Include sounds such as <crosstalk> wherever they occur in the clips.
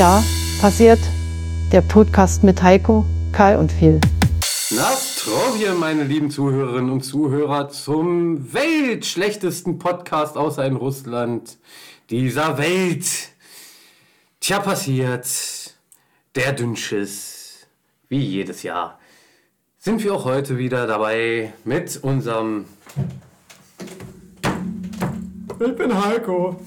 Jahr passiert. Der Podcast mit Heiko, Kai und Phil. Nastrovje, meine lieben Zuhörerinnen und Zuhörer, zum weltschlechtesten Podcast außer in Russland dieser Welt. Tja, passiert. Der Dünnschiss. Wie jedes Jahr. Sind wir auch heute wieder dabei mit unserem. Ich bin Heiko.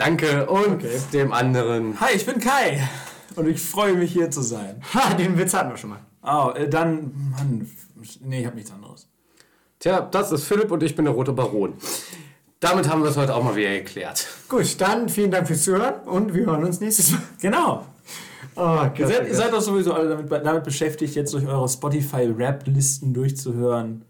Danke und okay. dem anderen. Hi, ich bin Kai. Und ich freue mich hier zu sein. Ha, den Witz hatten wir schon mal. Oh, äh, dann, Mann, nee, ich habe nichts anderes. Tja, das ist Philipp und ich bin der Rote Baron. Damit haben wir es heute auch mal wieder geklärt. Gut, dann vielen Dank fürs Zuhören und wir hören uns nächstes Mal. <laughs> Genau. Oh, Gott, ihr, seid, ihr seid doch sowieso alle damit, damit beschäftigt, jetzt durch eure Spotify-Rap-Listen durchzuhören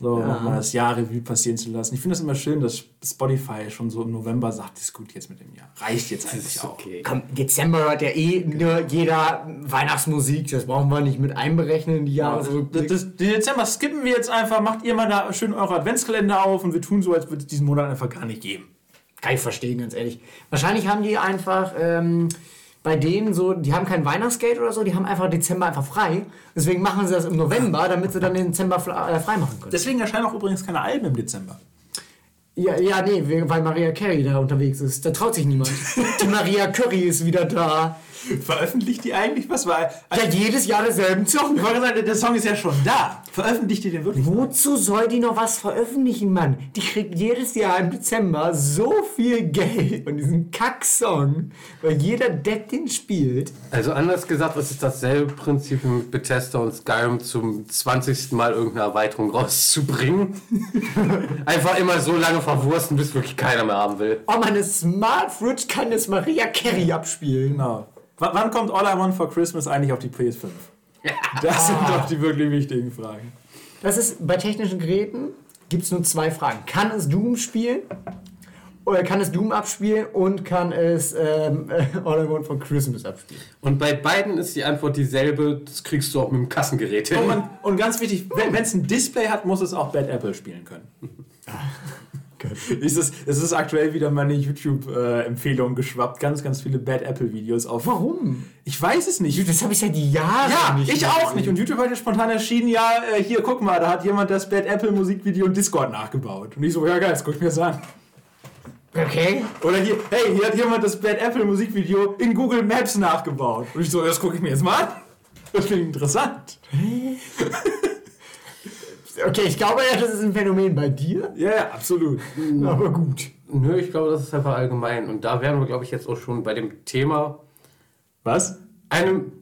so ja. nochmal das Jahrrevue passieren zu lassen. Ich finde es immer schön, dass Spotify schon so im November sagt, ist gut jetzt mit dem Jahr. Reicht jetzt eigentlich auch. Okay. Komm, Dezember hört ja eh nur jeder Weihnachtsmusik, das brauchen wir nicht mit einberechnen, die Jahre. Ja, das, das, den Dezember skippen wir jetzt einfach, macht ihr mal da schön eure Adventskalender auf und wir tun so, als würde es diesen Monat einfach gar nicht geben. Kann ich verstehen, ganz ehrlich. Wahrscheinlich haben die einfach... Ähm, bei denen so, die haben kein Weihnachtsgeld oder so, die haben einfach Dezember einfach frei. Deswegen machen sie das im November, damit sie dann den Dezember äh, frei machen können. Deswegen erscheinen auch übrigens keine Alben im Dezember. Ja, ja, nee, weil Maria Carey da unterwegs ist. Da traut sich niemand. <laughs> die Maria Curry ist wieder da. Veröffentlicht die eigentlich was? Weil, also ja, jedes Jahr derselben Song. Ich wollte sagen, der Song ist ja schon da. Veröffentlicht die den wirklich? Wozu soll die noch was veröffentlichen, Mann? Die kriegt jedes Jahr im Dezember so viel Geld von diesem Kack-Song, weil jeder Depp den spielt. Also anders gesagt, es ist dasselbe Prinzip mit Bethesda und Skyrim zum 20. Mal irgendeine Erweiterung rauszubringen. <laughs> Einfach immer so lange verwursten, bis wirklich keiner mehr haben will. Oh, meine Smart Fridge kann jetzt Maria Carey abspielen. Genau. W wann kommt All I Want for Christmas eigentlich auf die PS5? Das sind doch die wirklich wichtigen Fragen. Das ist bei technischen Geräten gibt es nur zwei Fragen. Kann es Doom spielen? Oder kann es Doom abspielen und kann es ähm, <laughs> All I Want for Christmas abspielen? Und bei beiden ist die Antwort dieselbe, das kriegst du auch mit dem Kassengerät hin. Und, und ganz wichtig, wenn es ein Display hat, muss es auch Bad Apple spielen können. <laughs> ist es, es ist aktuell wieder meine YouTube-Empfehlung geschwappt. Ganz, ganz viele Bad Apple-Videos auf. Warum? Ich weiß es nicht. Das habe ich seit Jahren ja, nicht. ich auch nicht. Und YouTube hat ja spontan erschienen, ja, äh, hier, guck mal, da hat jemand das Bad Apple-Musikvideo in Discord nachgebaut. Und ich so, ja geil, das guck ich mir das an. Okay. Oder hier, hey, hier hat jemand das Bad Apple Musikvideo in Google Maps nachgebaut. Und ich so, das gucke ich mir jetzt mal an. Das klingt interessant. <laughs> Okay, ich glaube ja, das ist ein Phänomen bei dir. Ja, ja, absolut. <laughs> Aber gut. Nö, ich glaube, das ist einfach allgemein. Und da wären wir, glaube ich, jetzt auch schon bei dem Thema. Was? Einem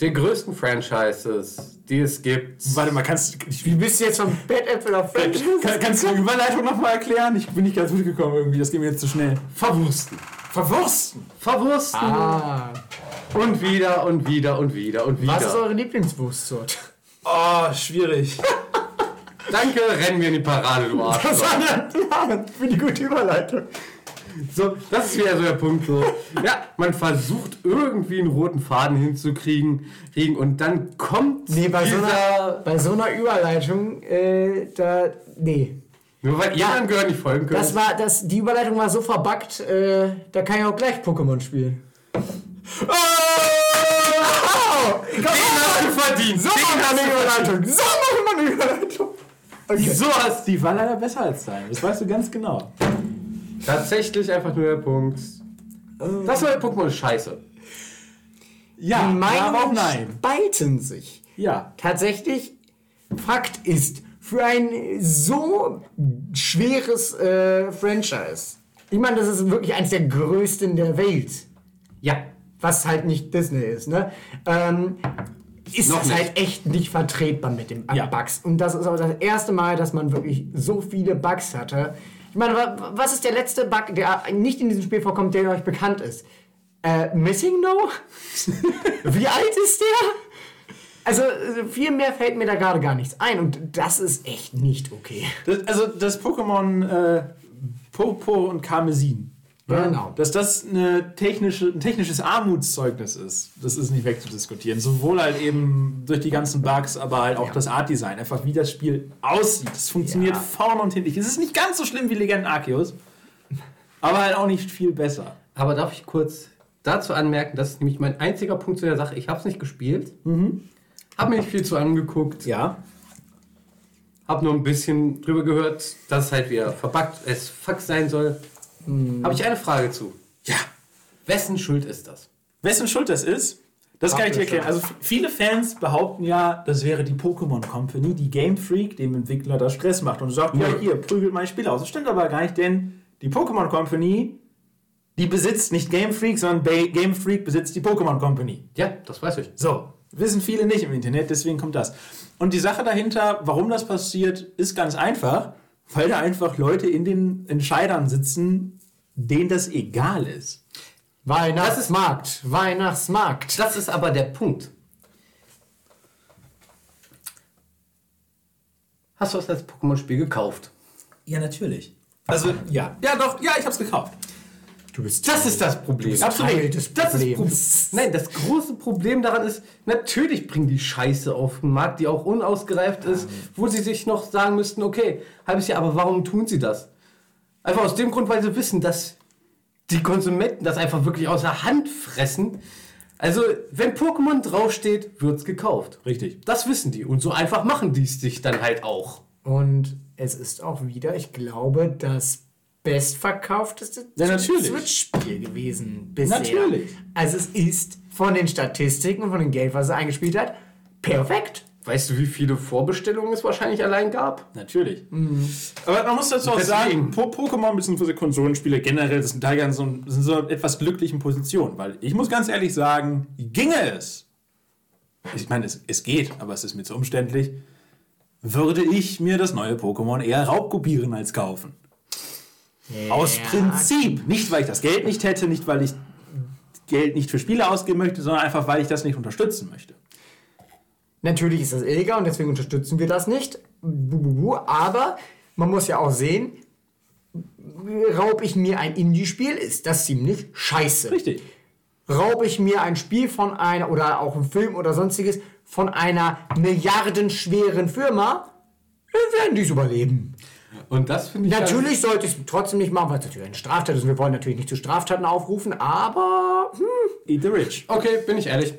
der größten Franchises, die es gibt. Warte mal, kannst du. Wie bist du jetzt von Bad Apple auf Franchise? Kann, kannst du die Überleitung nochmal erklären? Ich bin nicht ganz mitgekommen irgendwie, das geht mir jetzt zu schnell. Verwursten. Verwursten. Verwursten. Ah. Und wieder und wieder und wieder und wieder. Was ist eure Lieblingswurstsorte? Oh, schwierig. <laughs> Danke, rennen wir in die Parade, du Arsch. Das war der Plan für die gute Überleitung. So, das ist wieder so der Punkt. So. Ja, man versucht irgendwie einen roten Faden hinzukriegen und dann kommt nee, bei. So einer, bei so einer Überleitung, äh, da, nee. Nur weil ihr ja, dann gehört nicht folgen könnt. Das war, das, die Überleitung war so verbuggt, äh, da kann ich auch gleich Pokémon spielen. Oh! Den hast du verdient. So machen wir eine Überleitung. So machen wir eine Überleitung. Okay. So hast die war leider besser als deine. Das weißt du ganz genau. Tatsächlich einfach nur der Punkt. Das neue Pokémon ist scheiße. Ja, die Meinungen nein. spalten sich. Ja. Tatsächlich, Fakt ist, für ein so schweres äh, Franchise, ich meine, das ist wirklich eines der größten der Welt. Ja. Was halt nicht Disney ist, ne? Ähm, ist Noch es halt echt nicht vertretbar mit den ja. Bugs. Und das ist auch das erste Mal, dass man wirklich so viele Bugs hatte. Ich meine, was ist der letzte Bug, der nicht in diesem Spiel vorkommt, der euch bekannt ist? Äh, Missing No? <laughs> Wie alt ist der? Also viel mehr fällt mir da gerade gar nichts ein und das ist echt nicht okay. Das, also das Pokémon äh, Popo und Karmesin Genau. Dass das eine technische, ein technisches Armutszeugnis ist, das ist nicht wegzudiskutieren. Sowohl halt eben durch die ganzen Bugs, aber halt auch ja. das Art-Design. Einfach wie das Spiel aussieht. Das funktioniert ja. vorne und hinten. Es ist nicht ganz so schlimm wie Legenden Arceus, aber halt auch nicht viel besser. Aber darf ich kurz dazu anmerken, das ist nämlich mein einziger Punkt zu der Sache. Ich habe es nicht gespielt, mhm. habe mir nicht viel zu angeguckt. Ja. Habe nur ein bisschen drüber gehört, dass es halt wieder verbuggt, es fuck sein soll. Mhm. Habe ich eine Frage zu. Ja. Wessen Schuld ist das? Wessen Schuld das ist? Das kann ich dir erklären. Also viele Fans behaupten ja, das wäre die Pokémon Company, die Game Freak, dem Entwickler da Stress macht und sagt, ja, hier, prügelt mein Spiel aus. Das stimmt aber gar nicht, denn die Pokémon Company, die besitzt nicht Game Freak, sondern Game Freak besitzt die Pokémon Company. Ja, das weiß ich. So, wissen viele nicht im Internet, deswegen kommt das. Und die Sache dahinter, warum das passiert, ist ganz einfach, weil da einfach Leute in den Entscheidern sitzen, denen das egal ist. Weihnachtsmarkt, Weihnachtsmarkt. Das ist aber der Punkt. Hast du das als Pokémon-Spiel gekauft? Ja, natürlich. Also, ja. Ja, doch, ja, ich hab's gekauft. Du bist das ist das Problem. Absolut. Das, das ist Nein, das große Problem daran ist, natürlich bringen die Scheiße auf den Markt, die auch unausgereift ist, wo sie sich noch sagen müssten, okay, halbes Jahr, aber warum tun sie das? Einfach aus dem Grund, weil sie wissen, dass die Konsumenten das einfach wirklich aus der Hand fressen. Also, wenn Pokémon draufsteht, wird's gekauft. Richtig. Das wissen die. Und so einfach machen die es sich dann halt auch. Und es ist auch wieder, ich glaube, das bestverkaufteste ja, Switch-Spiel gewesen bisher. Natürlich. Also es ist von den Statistiken und von dem Geld, was er eingespielt hat, perfekt. Weißt du, wie viele Vorbestellungen es wahrscheinlich allein gab? Natürlich. Mhm. Aber man muss dazu auch sagen, po Pokémon bzw. Konsolenspiele generell sind da ganz so, sind so etwas glücklichen Positionen. Weil ich muss ganz ehrlich sagen, ginge es. Ich meine, es, es geht, aber es ist mir zu umständlich. Würde ich mir das neue Pokémon eher raubkopieren als kaufen. Ja. Aus Prinzip. Nicht, weil ich das Geld nicht hätte, nicht, weil ich Geld nicht für Spiele ausgeben möchte, sondern einfach, weil ich das nicht unterstützen möchte. Natürlich ist das illegal und deswegen unterstützen wir das nicht. Aber man muss ja auch sehen, raub ich mir ein Indie-Spiel, ist das ziemlich scheiße. Richtig. Raub ich mir ein Spiel von einer oder auch ein Film oder sonstiges von einer milliardenschweren Firma, werden die es überleben. Und das finde ich. Natürlich sollte ich es trotzdem nicht machen, weil es natürlich eine Straftat ist. Wir wollen natürlich nicht zu Straftaten aufrufen, aber. Hm. Eat the rich. Okay, bin ich ehrlich.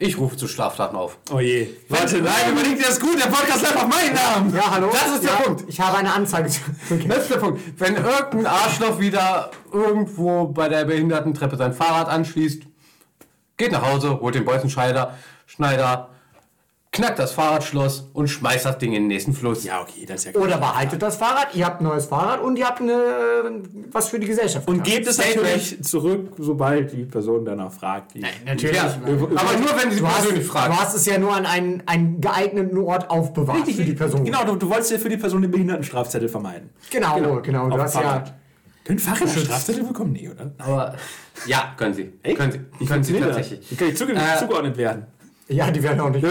Ich rufe zu Straftaten auf. Oh je. Warte, nein, überleg dir das gut, der Podcast hat auf meinen Namen. Ja, hallo? Das ist der ja, Punkt. Ich habe eine Anzeige. <laughs> Okay. Das ist der Punkt. Wenn irgendein Arschloch wieder irgendwo bei der Behindertentreppe sein Fahrrad anschließt, geht nach Hause, holt den Bolzenschneider, Schneider, knackt das Fahrradschloss und schmeißt das Ding in den nächsten Fluss. Ja, okay, das ist ja klar. Oder behaltet das Fahrrad, ihr habt ein neues Fahrrad und ihr habt eine, was für die Gesellschaft. Und gebt es natürlich zurück, sobald die Person danach fragt. Nein, natürlich. Ja, aber nur, wenn sie persönlich fragt. Du hast es ja nur an einen, einen geeigneten Ort aufbewahrt Richtig, für die Person. Genau, du, du wolltest ja für die Person den Behindertenstrafzettel vermeiden. Genau, genau. genau. Du hast ja können Fahrräder Strafzettel bekommen? Nee, oder? Aber ja, können sie. Echt? Können sie. Die können sie tatsächlich. Die können zugeordnet werden. Ja, die werden auch nicht. Ja,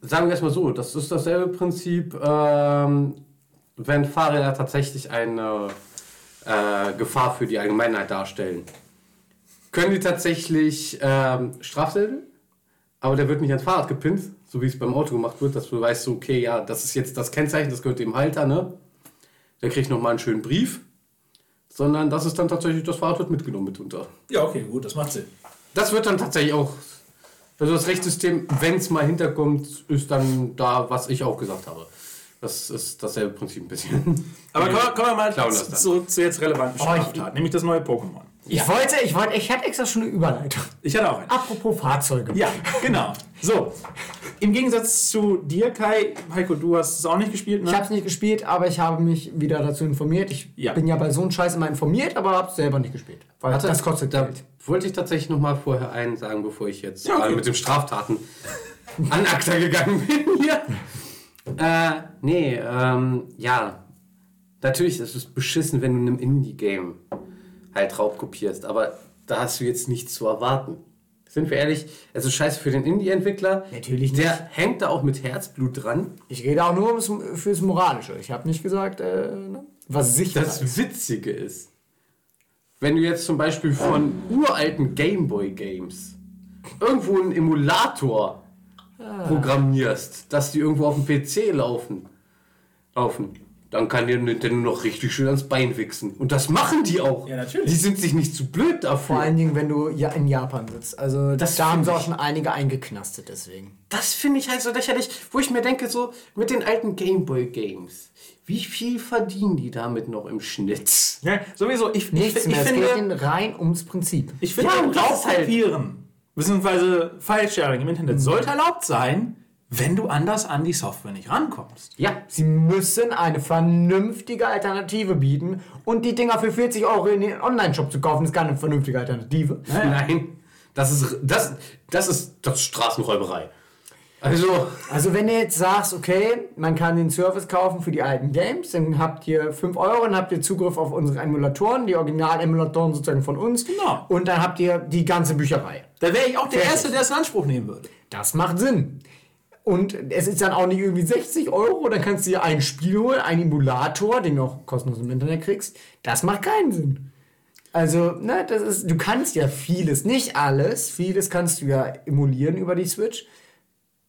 sagen wir erstmal so, das ist dasselbe Prinzip, ähm, wenn Fahrräder tatsächlich eine äh, Gefahr für die Allgemeinheit darstellen. Können die tatsächlich ähm, Strafzettel, aber der wird nicht ans Fahrrad gepinnt, so wie es beim Auto gemacht wird, dass du weißt, okay, ja, das ist jetzt das Kennzeichen, das gehört dem Halter, ne? Der kriegt nochmal einen schönen Brief. Sondern das ist dann tatsächlich, das Fahrrad wird mitgenommen mitunter. Ja, okay, gut, das macht Sinn. Das wird dann tatsächlich auch also das Rechtssystem, wenn es mal hinterkommt, ist dann da, was ich auch gesagt habe. Das ist dasselbe Prinzip ein bisschen. Aber kommen, kommen wir mal zu, zu, jetzt relevanten Straftaten, oh, nämlich das neue Pokémon. Ich ja. wollte, ich wollte, ich hatte extra schon eine Überleitung. Ich hatte auch eine. Apropos Fahrzeuge. Ja, genau. So, im Gegensatz zu dir, Kai, Heiko, du hast es auch nicht gespielt, ne? Ich habe es nicht gespielt, aber ich habe mich wieder dazu informiert. Ich ja. bin ja bei so einem Scheiß immer informiert, aber habe es selber nicht gespielt. Weil Hatte, das kostet Geld. Wollte ich tatsächlich noch mal vorher einen sagen, bevor ich jetzt ja, okay. äh, mit den Straftaten an Akta gegangen bin hier. äh, nee, ähm, ja. Natürlich ist es beschissen, wenn du in einem Indie-Game halt raubkopierst, aber da hast du jetzt nichts zu erwarten. Sind wir ehrlich, es ist scheiße für den Indie-Entwickler. Natürlich nicht. Der hängt da auch mit Herzblut dran. Ich rede auch nur fürs Moralische. Ich habe nicht gesagt, äh, ne, was sicher Das ist. Witzige ist, wenn du jetzt zum Beispiel von uralten Gameboy-Games irgendwo einen Emulator ah. programmierst, dass die irgendwo auf dem PC laufen, laufen dann kann dir Nintendo noch richtig schön ans Bein wichsen. Und das machen die auch. Ja, natürlich. Die sind sich nicht zu blöd dafür. Vor allen Dingen, wenn du ja in Japan sitzt. Also das da haben sie auch schon einige eingeknastet deswegen. Das finde ich halt so lächerlich, wo ich mir denke, so mit den alten Gameboy Games. Wie viel verdienen die damit noch im Schnitt? Ja, sowieso. Ich, Nichts ich, mehr. Ich es finde, geht rein ums Prinzip. Ich finde, ja, Raubkopieren, beziehungsweise File-Sharing im Internet mhm. sollte erlaubt sein, wenn du anders an die Software nicht rankommst. Ja, sie müssen eine vernünftige Alternative bieten und die Dinger für 40 Euro in den Online-Shop zu kaufen, ist keine vernünftige Alternative. Naja. Nein, das ist, das, das ist das Straßenräuberei. Also, also wenn du jetzt sagst, okay, man kann den Service kaufen für die alten Games, dann habt ihr 5 Euro, dann habt ihr Zugriff auf unsere Emulatoren, die Original-Emulatoren sozusagen von uns. Genau. Und dann habt ihr die ganze Bücherei. Da wäre ich auch der Fertig. Erste, der es in Anspruch nehmen würde. Das macht Sinn. Und es ist dann auch nicht irgendwie 60 Euro, dann kannst du dir ein Spiel holen, einen Emulator, den du auch kostenlos im Internet kriegst. Das macht keinen Sinn. Also, ne, das ist, du kannst ja vieles, nicht alles, vieles kannst du ja emulieren über die Switch,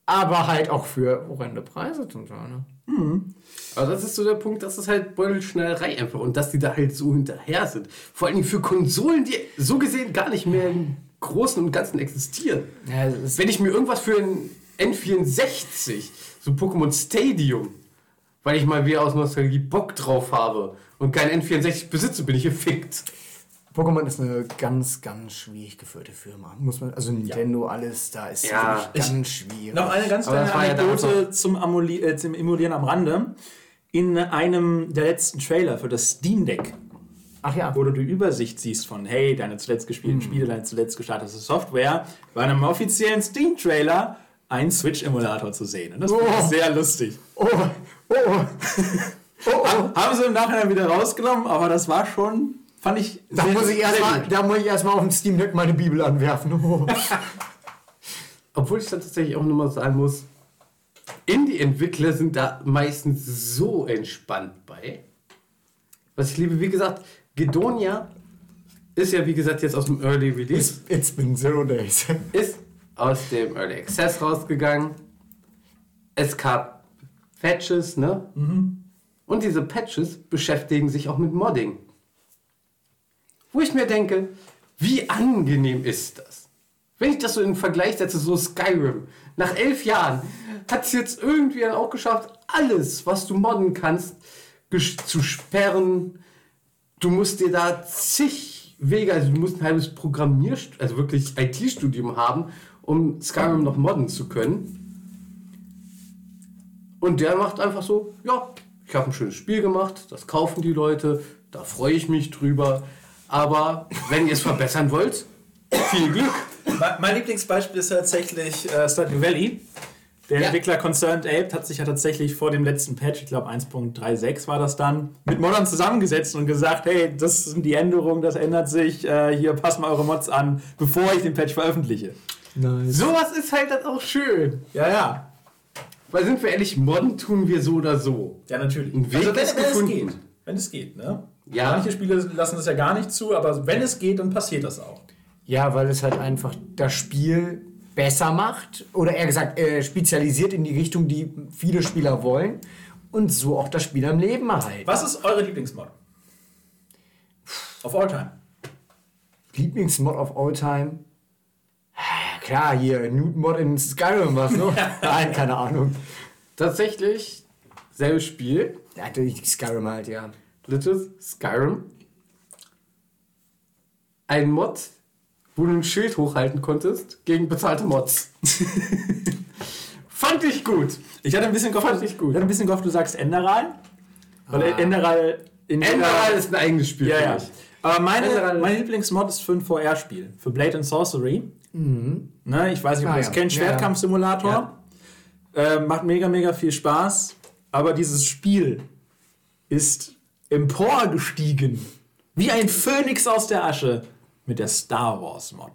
aber halt auch für horrende Preise zum Teil. Ne? Mhm. Aber das ist so der Punkt, das ist halt Beutelschnellerei einfach und dass die da halt so hinterher sind. Vor allem für Konsolen, die so gesehen gar nicht mehr im Großen und Ganzen existieren. Ja, Wenn ich mir irgendwas für ein N64, so Pokémon Stadium, weil ich mal wieder aus Nostalgie Bock drauf habe und kein N64 besitze, bin ich gefickt. Pokémon ist eine ganz, ganz schwierig geführte Firma. Muss man, also Nintendo, ja. alles, da ist ja, ganz schwierig. Noch eine ganz kleine Anekdote ja zum, Amuli äh, zum Emulieren am Rande. In einem der letzten Trailer für das Steam Deck Ach ja. wo du die Übersicht siehst von, hey, deine zuletzt gespielten mhm. Spiele, deine zuletzt gestartete Software, bei einem offiziellen Steam-Trailer einen Switch-Emulator zu sehen. Und das oh. ich sehr lustig. Oh, oh, oh. oh, <laughs> Haben sie im Nachhinein wieder rausgenommen, aber das war schon, fand ich. Da, sehr, muss, ich erst mal, da muss ich erstmal auf dem Steam Deck meine Bibel anwerfen. Oh. <laughs> Obwohl ich da tatsächlich auch nochmal sagen muss, Indie-Entwickler sind da meistens so entspannt bei. Was ich liebe, wie gesagt, Gedonia ist ja wie gesagt jetzt aus dem Early Release. It's, it's been zero days. Ist aus dem Early Access rausgegangen. Es gab Patches, ne? Mhm. Und diese Patches beschäftigen sich auch mit Modding. Wo ich mir denke, wie angenehm ist das? Wenn ich das so in Vergleich setze, so Skyrim, nach elf Jahren hat es jetzt irgendwie dann auch geschafft, alles, was du modden kannst, zu sperren. Du musst dir da zig Wege, also du musst ein halbes Programmier, also wirklich IT-Studium haben, um Skyrim noch modden zu können. Und der macht einfach so, ja, ich habe ein schönes Spiel gemacht, das kaufen die Leute, da freue ich mich drüber. Aber wenn ihr es verbessern wollt, viel Glück. Mein Lieblingsbeispiel ist tatsächlich äh, Stardew Valley. Der ja. Entwickler Concerned Ape hat sich ja tatsächlich vor dem letzten Patch, ich glaube 1.36 war das dann, mit Moddern zusammengesetzt und gesagt, hey, das sind die Änderungen, das ändert sich, äh, hier passt mal eure Mods an, bevor ich den Patch veröffentliche. Nice. Sowas ist halt dann auch schön. Ja, ja. Weil sind wir ehrlich, modden tun wir so oder so. Ja, natürlich. Ein Weg also wenn, ist wenn gefunden. es geht. Wenn es geht, ne? Ja. Manche Spiele lassen das ja gar nicht zu, aber wenn es geht, dann passiert das auch. Ja, weil es halt einfach das Spiel besser macht oder eher gesagt äh, spezialisiert in die Richtung, die viele Spieler wollen und so auch das Spiel am Leben erhalten. Was ist eure Lieblingsmod? Of all time. Lieblingsmod of all time? Klar, hier, Newton-Mod in Skyrim was, ne? <laughs> Nein, keine Ahnung. Tatsächlich, selbes Spiel. Ja, natürlich Skyrim halt, ja. Drittes, Skyrim. Ein Mod, wo du ein Schild hochhalten konntest gegen bezahlte Mods. <laughs> Fand ich gut. Ich hatte ein bisschen gehofft, ich gut. Ich hatte ein bisschen gehofft, du sagst Enderal. Weil ah. Enderal, Enderal ist ein eigenes Spiel. Ja, ja. Aber meine, mein Lieblingsmod ist für ein VR-Spiel, für Blade and Sorcery. Mhm. Ne, ich weiß nicht, ob ah, ihr das ja. kennt, Schwertkampfsimulator. Ja. Äh, macht mega, mega viel Spaß. Aber dieses Spiel ist emporgestiegen. Wie ein Phönix aus der Asche mit der Star Wars Mod.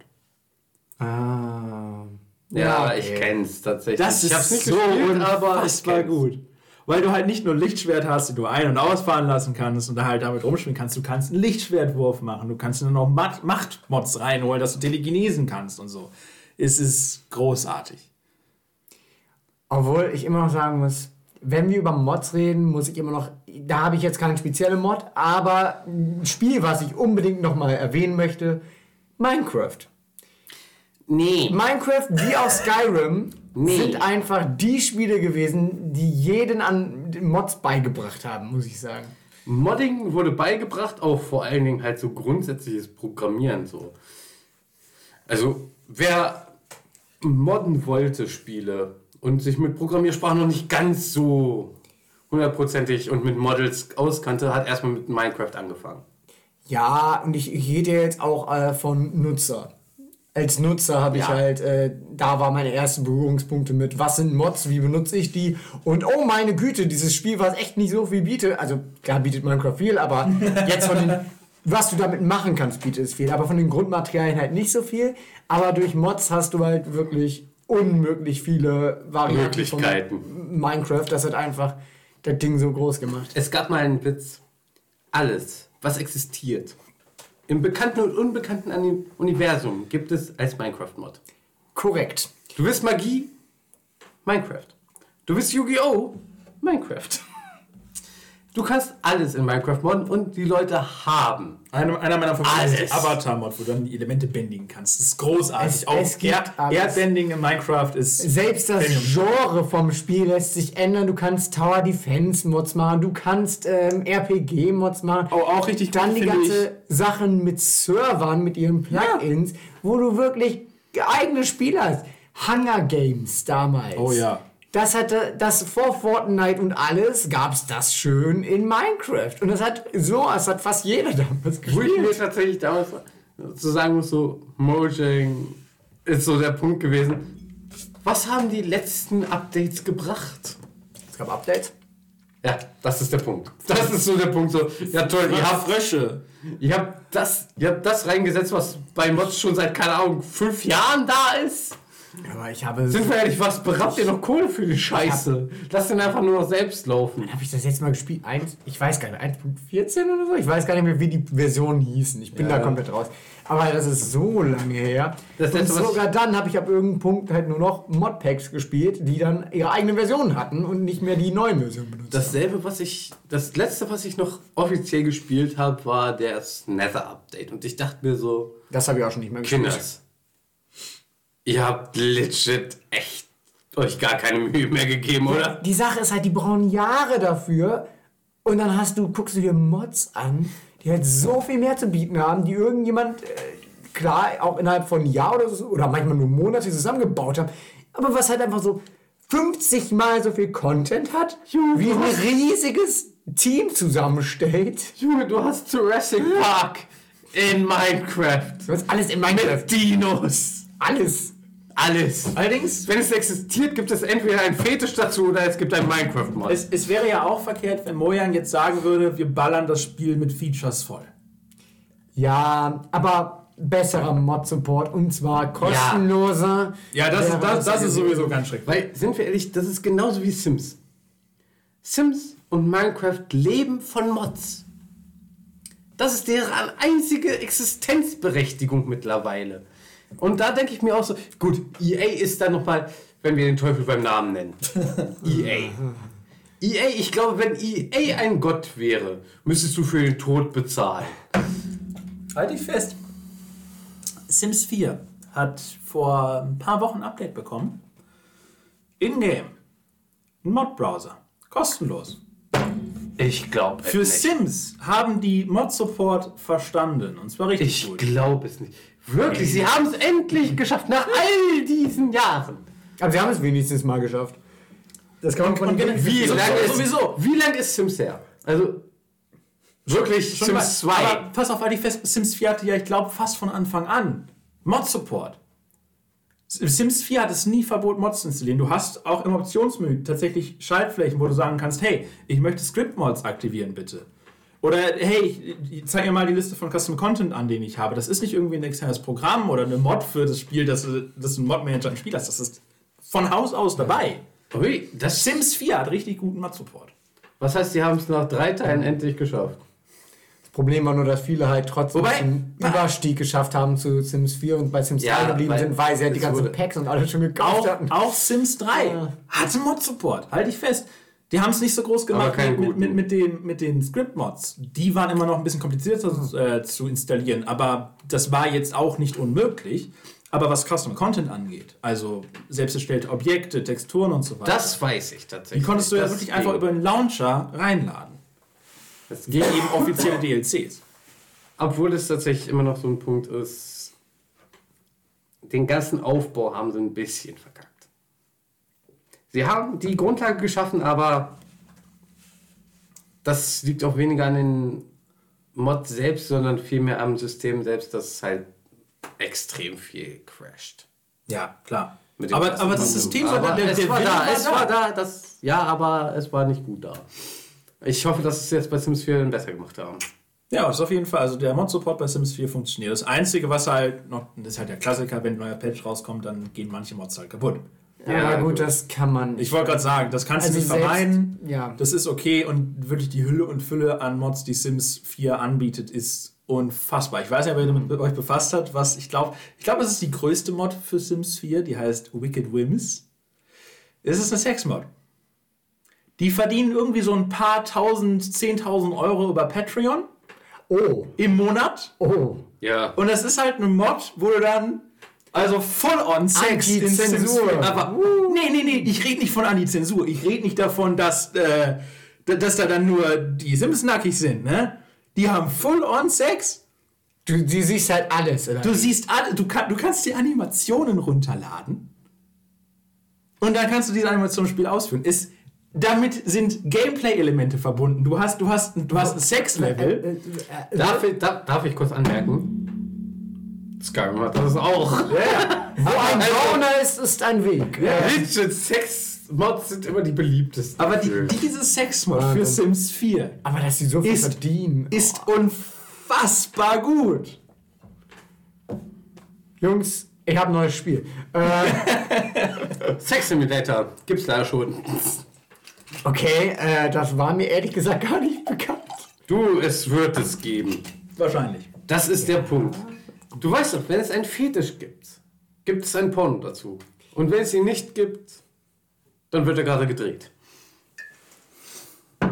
Ah. Ja, okay. ich kenn's tatsächlich. Das ich ist nicht so gespielt, aber es war gut. Weil du halt nicht nur ein Lichtschwert hast, den du ein- und ausfahren lassen kannst und da halt damit rumspielen kannst. Du kannst einen Lichtschwertwurf machen. Du kannst nur noch Machtmods reinholen, dass du telekinesen kannst und so. Es ist großartig. Obwohl ich immer noch sagen muss, wenn wir über Mods reden, muss ich immer noch, da habe ich jetzt keinen speziellen Mod, aber ein Spiel, was ich unbedingt nochmal erwähnen möchte, Minecraft. Nee. Minecraft wie auch Skyrim nee. sind einfach die Spiele gewesen, die jeden an Mods beigebracht haben, muss ich sagen. Modding wurde beigebracht, auch vor allen Dingen halt so grundsätzliches Programmieren so. Also wer modden wollte Spiele und sich mit Programmiersprachen noch nicht ganz so hundertprozentig und mit Models auskannte, hat erstmal mit Minecraft angefangen. Ja, und ich, ich rede jetzt auch äh, von Nutzer. Als Nutzer habe ich ja. halt, äh, da war meine ersten Berührungspunkte mit, was sind Mods, wie benutze ich die und oh meine Güte, dieses Spiel, was echt nicht so viel bietet, also klar bietet Minecraft viel, aber <laughs> jetzt von den, was du damit machen kannst, bietet es viel, aber von den Grundmaterialien halt nicht so viel, aber durch Mods hast du halt wirklich unmöglich viele Varianten Möglichkeiten. von Minecraft. Das hat einfach das Ding so groß gemacht. Es gab mal einen Witz. Alles, was existiert, im bekannten und unbekannten Universum gibt es als Minecraft-Mod. Korrekt. Du willst Magie? Minecraft. Du willst Yu-Gi-Oh? Minecraft. Du kannst alles in Minecraft modden und die Leute haben. Einer, einer meiner Favoriten ist Avatar-Mod, wo du dann die Elemente bändigen kannst. Das ist großartig. Es, Auch es Erd Erdbending in Minecraft ist. Selbst das Genre vom Spiel lässt sich ändern. Du kannst Tower Defense Mods machen, du kannst ähm, RPG-Mods machen. Oh, auch richtig Dann die ganze ich. Sachen mit Servern, mit ihren Plugins, ja. wo du wirklich eigene Spiele hast. Hunger Games damals. Oh ja. Das hatte, das vor Fortnite und alles gab es das schön in Minecraft. Und das hat so, es hat fast jeder damals gespielt. Wo ich mir tatsächlich damals zu sagen muss, so, Mojang ist so der Punkt gewesen. Was haben die letzten Updates gebracht? Es gab Updates? Ja, das ist der Punkt. Das ist so der Punkt. So, ja toll, ihr habt Frösche. Ihr habt das, ihr habt das reingesetzt, was bei Mods schon seit, keine Ahnung, fünf Jahren da ist. Aber ich habe. Sind wir ehrlich, was berappt ihr noch Kohle für die Scheiße? Lass den einfach nur noch selbst laufen. Habe ich das jetzt mal gespielt? Eins, ich weiß gar nicht, 1.14 oder so? Ich weiß gar nicht mehr, wie die Versionen hießen. Ich bin ja. da komplett raus. Aber das ist so lange her. Das und sogar dann habe ich ab irgendeinem Punkt halt nur noch Modpacks gespielt, die dann ihre eigene Version hatten und nicht mehr die neuen Versionen benutzt Dasselbe, was ich. Das letzte, was ich noch offiziell gespielt habe, war das Nether Update. Und ich dachte mir so. Das habe ich auch schon nicht mehr gespielt. Kinders Ihr habt legit echt euch gar keine Mühe mehr gegeben, oder? Die Sache ist halt, die brauchen Jahre dafür. Und dann hast du, guckst du dir Mods an, die halt so viel mehr zu bieten haben, die irgendjemand, äh, klar, auch innerhalb von einem Jahr oder so, oder manchmal nur Monate zusammengebaut haben. Aber was halt einfach so 50 Mal so viel Content hat, Junge, wie ein riesiges Team zusammenstellt. Junge, du hast Jurassic Park in Minecraft. Du hast alles in Minecraft. Mit Dinos. Alles. Alles. Allerdings, wenn es existiert, gibt es entweder ein Fetisch dazu oder es gibt ein Minecraft-Mod. Es, es, wäre ja auch verkehrt, wenn Mojang jetzt sagen würde, wir ballern das Spiel mit Features voll. Ja, aber besserer Mod-Support und zwar kostenloser. Ja, ja das, ist, das, das ist sowieso ganz schrecklich. Weil, sind wir ehrlich, das ist genauso wie Sims. Sims und Minecraft leben von Mods. Das ist deren einzige Existenzberechtigung mittlerweile. Und da denke ich mir auch so, gut, EA ist dann nochmal, wenn wir den Teufel beim Namen nennen. <laughs> EA. EA, ich glaube, wenn EA ein Gott wäre, müsstest du für den Tod bezahlen. Halt dich fest. Sims 4 hat vor ein paar Wochen ein Update bekommen. In-game. Ein Mod-Browser. Kostenlos. Ich glaube Für nicht. Sims haben die Mod-Support verstanden. Und zwar richtig ich gut. Ich glaube es nicht. Wirklich, sie haben es endlich geschafft, nach all diesen Jahren. Aber sie haben es wenigstens mal geschafft. Das kann man von den wie lange ist, sowieso. Wie lange ist Sims her? Also wirklich schon Sims 2. Aber pass auf, weil die fest Sims 4 hatte ja, ich glaube, fast von Anfang an Mod Support. Sims 4 hat es nie verboten, Mods zu installieren. Du hast auch im Optionsmenü tatsächlich Schaltflächen, wo du sagen kannst, hey, ich möchte Script-Mods aktivieren, bitte. Oder hey, ich zeig mir mal die Liste von Custom Content an, den ich habe. Das ist nicht irgendwie ein externes Programm oder eine Mod für das Spiel, dass du, einen Mod-Manager im Spiel hast. Das ist von Haus aus dabei. Ui, das Sims 4 hat richtig guten Mod-Support. Was heißt, die haben es nach drei Teilen endlich geschafft? Das Problem war nur, dass viele halt trotzdem Wobei, einen Überstieg geschafft haben zu Sims 4 und bei Sims ja, 3 geblieben sind, weil sie halt die ganzen Packs und alles schon gekauft auch, hatten. Auch Sims 3 ja. hatte Mod-Support. Halte ich fest. Die haben es nicht so groß gemacht mit, mit, mit, mit, den, mit den Script-Mods. Die waren immer noch ein bisschen komplizierter äh, zu installieren, aber das war jetzt auch nicht unmöglich. Aber was Custom Content angeht, also selbst erstellte Objekte, Texturen und so weiter. Das weiß ich tatsächlich. Die konntest du ja wirklich einfach über einen Launcher reinladen. Das gegen eben offizielle <laughs> DLCs. Obwohl es tatsächlich immer noch so ein Punkt ist, den ganzen Aufbau haben sie ein bisschen verkackt. Sie haben die Grundlage geschaffen, aber das liegt auch weniger an den Mods selbst, sondern vielmehr am System selbst, das halt extrem viel crasht. Ja, klar. Aber, aber das System war da, der, es war da, es war da, das, ja, aber es war nicht gut da. Ich hoffe, dass es jetzt bei Sims 4 besser gemacht haben. Ja, das ist auf jeden Fall. Also der Mod-Support bei Sims 4 funktioniert. Das Einzige, was halt noch, das ist halt der Klassiker, wenn ein neuer Patch rauskommt, dann gehen manche Mods halt kaputt. Ja, ja gut, das kann man. Ich wollte gerade sagen, das kannst also du nicht vermeiden. Ja. Das ist okay und wirklich die Hülle und Fülle an Mods, die Sims 4 anbietet, ist unfassbar. Ich weiß nicht, wer mit euch befasst hat, was ich glaube. Ich glaube, es ist die größte Mod für Sims 4, die heißt Wicked Whims. Es ist eine Sex-Mod. Die verdienen irgendwie so ein paar tausend, zehntausend Euro über Patreon. Oh. Im Monat. Oh. Ja. Und das ist halt eine Mod, wo du dann also voll on Sex in Zensur. Aber uh. nee, nee, nee, ich rede nicht von Anti-Zensur. Ich rede nicht davon, dass, äh, dass da dann nur die Sims nackig sind, ne? Die haben full on Sex. Du, du siehst halt alles, oder? Du siehst alle, du, kann, du kannst die Animationen runterladen. Und dann kannst du diese Animation im Spiel ausführen. Ist damit sind Gameplay-Elemente verbunden. Du hast, du hast, du hast ein Sex-Level. Äh, äh, äh, darf, darf, darf ich kurz anmerken? Skyrim hat das auch. Ja. <laughs> Wo ein Gauner ist, ist ein Weg. Ja. Legit Sex-Mods sind immer die beliebtesten. Aber die, diese Sex-Mod für Sims 4 aber dass sie so viel ist, verdienen. ist unfassbar gut. Jungs, ich habe ein neues Spiel. Äh, <laughs> Sex Simulator gibt's da schon. Okay, äh, das war mir ehrlich gesagt gar nicht bekannt. Du, es wird es geben. Wahrscheinlich. Das ist der Punkt. Du weißt doch, wenn es einen Fetisch gibt, gibt es ein Porno dazu. Und wenn es ihn nicht gibt, dann wird er gerade gedreht.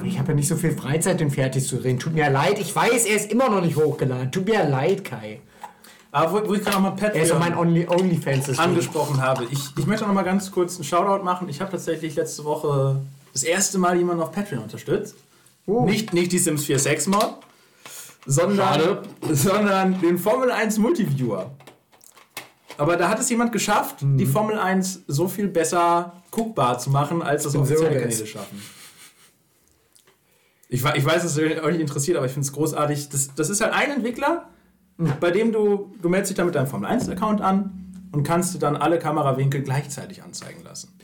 Ich habe ja nicht so viel Freizeit, den fertig zu drehen. Tut mir leid. Ich weiß, er ist immer noch nicht hochgeladen. Tut mir leid, Kai. Aber wo, wo ich gerade mal Patreon er ist mein Only, Onlyfans angesprochen habe. Ich, ich möchte noch mal ganz kurz einen Shoutout machen. Ich habe tatsächlich letzte Woche das erste Mal jemanden auf Patreon unterstützt. Uh. Nicht, nicht die Sims 4 Sex Sondern, sondern den Formel 1 Multiviewer. Aber da hat es jemand geschafft, mhm. die Formel 1 so viel besser guckbar zu machen, als das offizielle Kanäle schaffen. Ich, ich weiß, dass es euch nicht interessiert, aber ich finde es großartig. Das, das ist halt ein Entwickler, mhm. bei dem du, du meldest dich dann mit deinem Formel 1-Account an und kannst du dann alle Kamerawinkel gleichzeitig anzeigen lassen.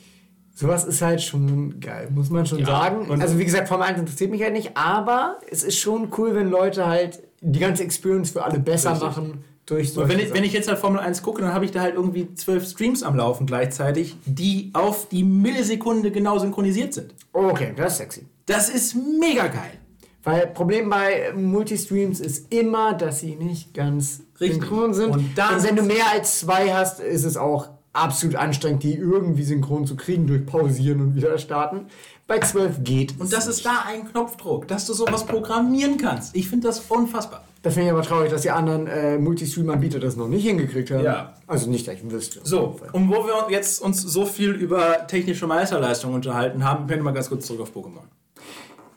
Sowas ist halt schon geil, muss man schon ja, sagen. Also wie gesagt, Formel 1 interessiert mich halt nicht, aber es ist schon cool, wenn Leute halt die ganze Experience für alle besser richtig. machen. Durch so wenn, ich, wenn ich jetzt halt Formel 1 gucke, dann habe ich da halt irgendwie zwölf Streams am Laufen gleichzeitig, die auf die Millisekunde genau synchronisiert sind. Okay, das ist sexy. Das ist mega geil. Weil Problem bei Multistreams ist immer, dass sie nicht ganz Richtig. synchron sind. Und, Und wenn du mehr als zwei hast, ist es auch absolut anstrengend, die irgendwie synchron zu kriegen durch Pausieren und wieder starten. Bei 12 geht. Und das ist da ein Knopfdruck, dass du sowas programmieren kannst. Ich finde das unfassbar. Das finde ich aber traurig, dass die anderen äh, Multistream-Anbieter das noch nicht hingekriegt haben. Ja. Also nicht, dass ich wüsste. So, und wo wir jetzt uns so viel über technische Meisterleistung unterhalten haben, können wir mal ganz kurz zurück auf Pokémon.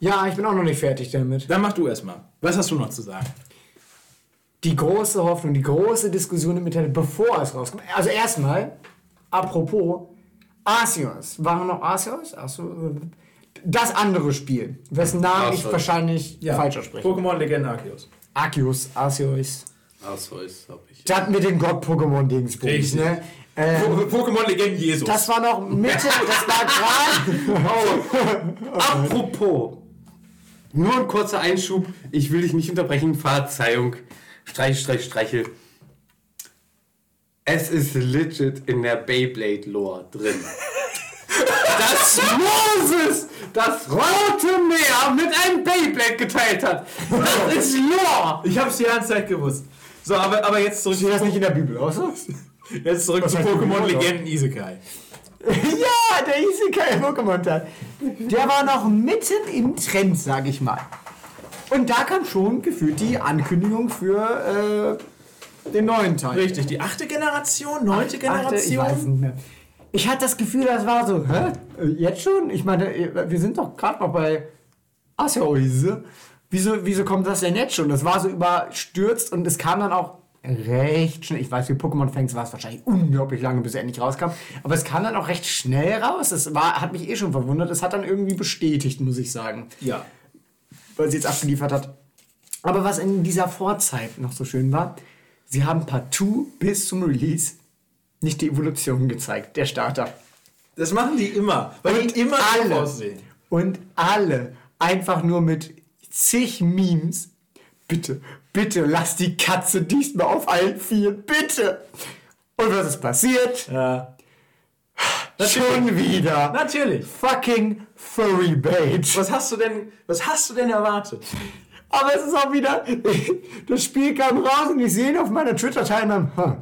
Ja, ich bin auch noch nicht fertig damit. Dann mach du erstmal. Was hast du noch zu sagen? Die große Hoffnung, die große Diskussion im Internet, bevor es rauskommt. Also erstmal, Apropos, Arceus. Waren noch Arceus? Achso. Das andere Spiel, wessen Namen Arceus. ich wahrscheinlich ja. falsch ausspreche. Pokémon Legende Arceus. Arceus, Arceus. Arceus, hab ich. Das mit den Gott-Pokémon-Dingsbums, ne? Ähm, Pokémon Legende Jesus. Das war noch Mitte, das war gerade. <laughs> oh. Apropos. Nur ein kurzer Einschub. Ich will dich nicht unterbrechen. Verzeihung. Streich, streich, streichel. Es ist legit in der Beyblade-Lore drin. <laughs> dass Moses das Rote Meer mit einem Beyblade geteilt hat. Das ist Lore. Ich hab's die ganze Zeit gewusst. So, aber, aber jetzt zurück. Steht das nicht in der Bibel, außer? Jetzt zurück Was zu Pokémon Legenden Isekai. <laughs> ja! Der Isekai Pokémon Teil. Der war noch mitten im Trend, sag ich mal. Und da kam schon gefühlt die Ankündigung für äh, den neuen Teil. Richtig, die achte Generation, neunte Generation. Achte, ich weiß nicht mehr. Ich hatte das Gefühl, das war so, hä? Jetzt schon? Ich meine, wir sind doch gerade noch bei Asseroise. Wieso, wieso kommt das denn jetzt schon? Das war so überstürzt und es kam dann auch recht schnell. Ich weiß, für Pokémon-Fans war es wahrscheinlich unglaublich lange, bis er endlich rauskam. Aber es kam dann auch recht schnell raus. Das war, hat mich eh schon verwundert. Es hat dann irgendwie bestätigt, muss ich sagen. Ja. Weil sie jetzt abgeliefert hat. Aber was in dieser Vorzeit noch so schön war, sie haben partout bis zum Release nicht die Evolution gezeigt, der Starter. Das machen die immer, weil und die immer alle, aussehen. Und alle einfach nur mit zig Memes. Bitte, bitte lass die Katze diesmal auf allen Vieren, bitte. Und was ist passiert? Ja. Schon wieder. Natürlich. Fucking Furry Bait. Was hast du denn, was hast du denn erwartet? Aber es ist auch wieder, das Spiel kam raus und ich sehe auf meiner Twitter-Timeline, huh,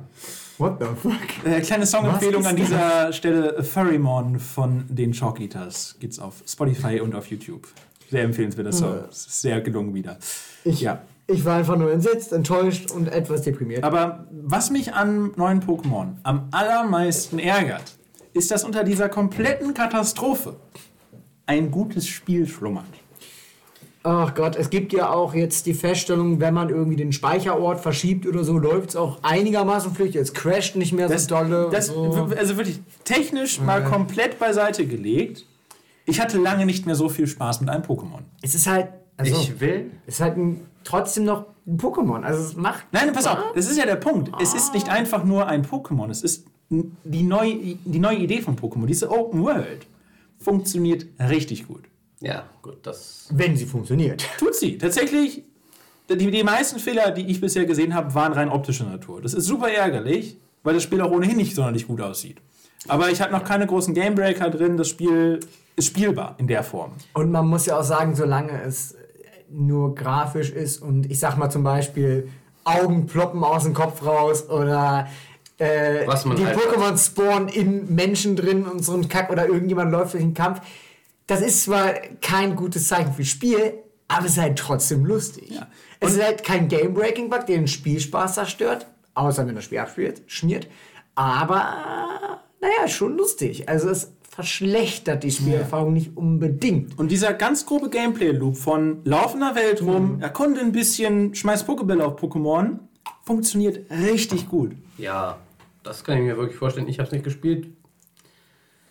what the fuck? Äh, kleine Songempfehlung an dieser Stelle, Furrymon von den Chalk Eaters. Gibt's auf Spotify und auf YouTube. Sehr empfehlenswerter Song. Ja. Sehr gelungen wieder. Ich, ja. ich war einfach nur entsetzt, enttäuscht und etwas deprimiert. Aber was mich an neuen Pokémon am allermeisten ärgert, ist, dass unter dieser kompletten Katastrophe ein gutes Spiel schlummert. Ach Gott, es gibt ja auch jetzt die Feststellung, wenn man irgendwie den Speicherort verschiebt oder so, läuft es auch einigermaßen flüchtig. Es crasht nicht mehr das, so dolle. Das, so. Also wirklich technisch mal komplett beiseite gelegt. Ich hatte lange nicht mehr so viel Spaß mit einem Pokémon. Es ist halt. Also, ich will. Es ist halt ein, trotzdem noch ein Pokémon. Also es macht. Nein, pass auf, das ist ja der Punkt. Es ist nicht einfach nur ein Pokémon. Es ist die neue, die neue Idee von Pokémon. Diese Open World funktioniert richtig gut. Ja, gut, das. Wenn sie funktioniert. Tut sie. Tatsächlich, die, die meisten Fehler, die ich bisher gesehen habe, waren rein optischer Natur. Das ist super ärgerlich, weil das Spiel auch ohnehin nicht sonderlich gut aussieht. Aber ich habe noch keine großen Gamebreaker drin. Das Spiel ist spielbar in der Form. Und man muss ja auch sagen, solange es nur grafisch ist und ich sag mal zum Beispiel Augen ploppen aus dem Kopf raus oder äh, die halt Pokémon spawnen in Menschen drin und so ein Kack oder irgendjemand läuft durch den Kampf das ist zwar kein gutes Zeichen für Spiel, aber es ist halt trotzdem lustig. Ja. Es ist halt kein Game-Breaking-Bug, der den Spielspaß zerstört, außer wenn das Spiel abspielt, schmiert. Aber, naja, schon lustig. Also es verschlechtert die Spielerfahrung ja. nicht unbedingt. Und dieser ganz grobe Gameplay-Loop von laufender Welt rum, mhm. erkunde ein bisschen, schmeiß Pokébälle auf Pokémon, funktioniert richtig gut. Ja, das kann ich mir wirklich vorstellen. Ich habe es nicht gespielt,